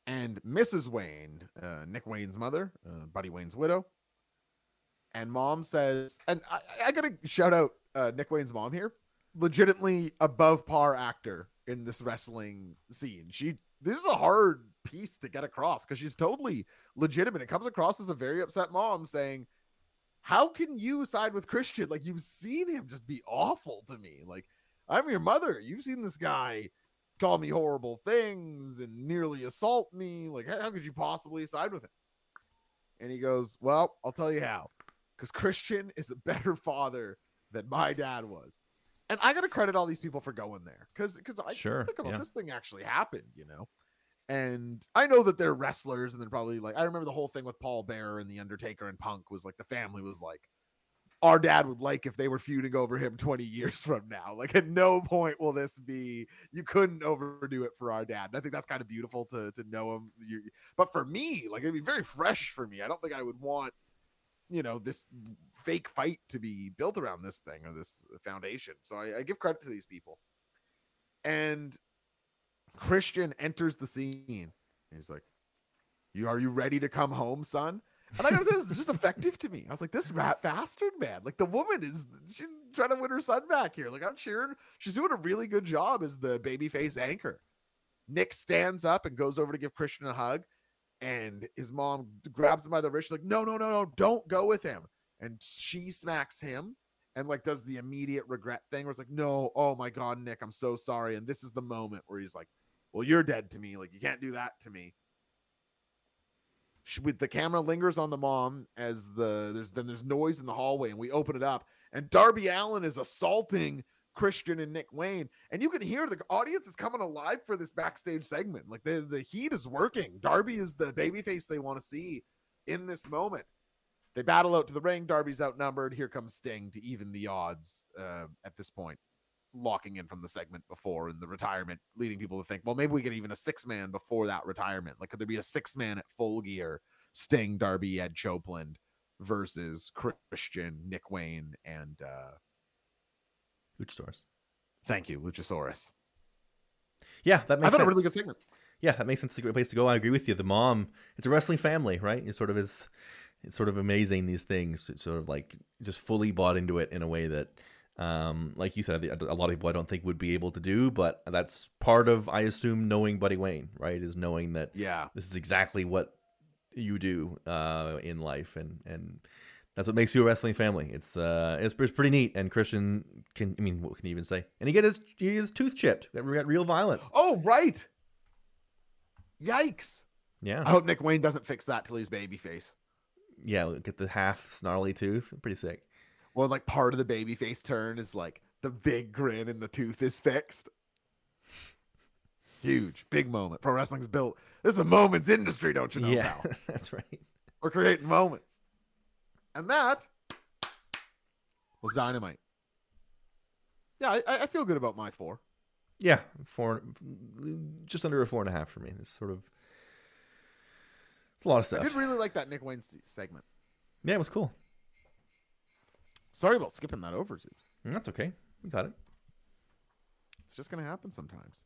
and Mrs. Wayne, uh, Nick Wayne's mother, uh, Buddy Wayne's widow. And mom says, and I, I gotta shout out uh, Nick Wayne's mom here, legitimately above par actor in this wrestling scene. She this is a hard piece to get across because she's totally legitimate. It comes across as a very upset mom saying, How can you side with Christian? Like, you've seen him just be awful to me. Like, I'm your mother. You've seen this guy call me horrible things and nearly assault me. Like, how, how could you possibly side with him? And he goes, Well, I'll tell you how. Because Christian is a better father than my dad was. And I gotta credit all these people for going there. Because because I Sure, think about yeah. this thing actually happened, you know. And I know that they're wrestlers, and they're probably like I remember the whole thing with Paul Bearer and the Undertaker and Punk was like the family was like, our dad would like if they were feuding over him [laughs] 20 years from now. Like at no point will this be you couldn't overdo it for our dad. And I think that's kind of beautiful to to know him. But for me, like it'd be very fresh for me. I don't think I would want you know this fake fight to be built around this thing or this foundation. So I, I give credit to these people. And Christian enters the scene. He's like, "You are you ready to come home, son?" And I say, this is just effective to me. I was like, "This rat bastard, man! Like the woman is, she's trying to win her son back here. Like I'm cheering. She's doing a really good job as the babyface anchor." Nick stands up and goes over to give Christian a hug, and his mom grabs him by the wrist. She's like, "No, no, no, no! Don't go with him!" And she smacks him and like does the immediate regret thing where it's like, "No, oh my god, Nick, I'm so sorry." And this is the moment where he's like, "Well, you're dead to me. Like you can't do that to me." Sh- With the camera lingers on the mom as the there's then there's noise in the hallway and we open it up and Darby Allin is assaulting Christian and Nick Wayne. And you can hear the audience is coming alive for this backstage segment. Like the the heat is working. Darby is the babyface they want to see in this moment. They battle out to the ring. Darby's outnumbered. Here comes Sting to even the odds uh, at this point locking in from the segment before and the retirement, leading people to think, well, maybe we get even a six man before that retirement. Like, could there be a six man at full gear, Sting, Darby, Ed Copeland versus Christian, Nick Wayne, and uh, Luchasaurus. thank you, Luchasaurus. Yeah, that makes I thought sense. a really good segment. yeah, that makes sense. It's a great place to go. I agree with you. The mom, it's a wrestling family, right? It sort of is. It's sort of amazing these things. It's sort of like just fully bought into it in a way that, um, like you said, a lot of people I don't think would be able to do. But that's part of, I assume, knowing Buddy Wayne, right? Is knowing that Yeah. this is exactly what you do uh, in life, and and that's what makes you a wrestling family. It's uh, it's, it's pretty neat. And Christian can, I mean, what can you even say? And he get his he his tooth chipped. We got real violence. Oh, right. Yikes. Yeah, I hope Nick Wayne doesn't fix that till he's babyface. yeah. Get the half snarly tooth. Pretty sick. Well, like part of the baby face turn is like the big grin and the tooth is fixed. Huge, big moment. Pro wrestling's built. This is a moments industry, don't you know? yeah, pal? [laughs] that's right. We're creating moments. And that was dynamite. Yeah, I, I feel good about my four. Yeah, four, just under a four and a half for me. It's sort of, it's a lot of stuff. I did really like that Nick Wayne segment. Yeah, it was cool. Sorry about skipping that over, Zeus. Mm, That's okay. We got it. It's just going to happen sometimes.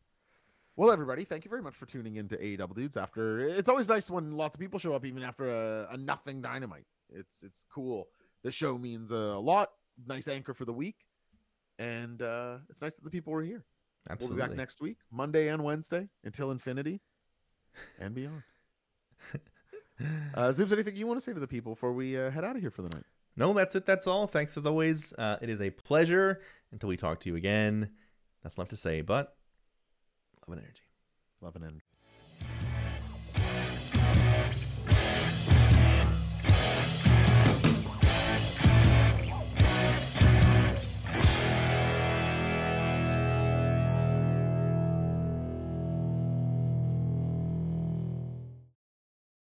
Well, everybody, thank you very much for tuning in to AEW Dudes. After it's always nice when lots of people show up, even after a, a nothing dynamite. It's it's cool. The show means a lot. Nice anchor for the week, and uh, it's nice that the people were here. Absolutely. We'll be back next week, Monday and Wednesday, until infinity and beyond. [laughs] uh, Zoobs, anything you want to say to the people before we uh, head out of here for the night? No, that's it. That's all. Thanks as always. Uh, it is a pleasure. Until we talk to you again, nothing left to say but love and energy. Love and energy.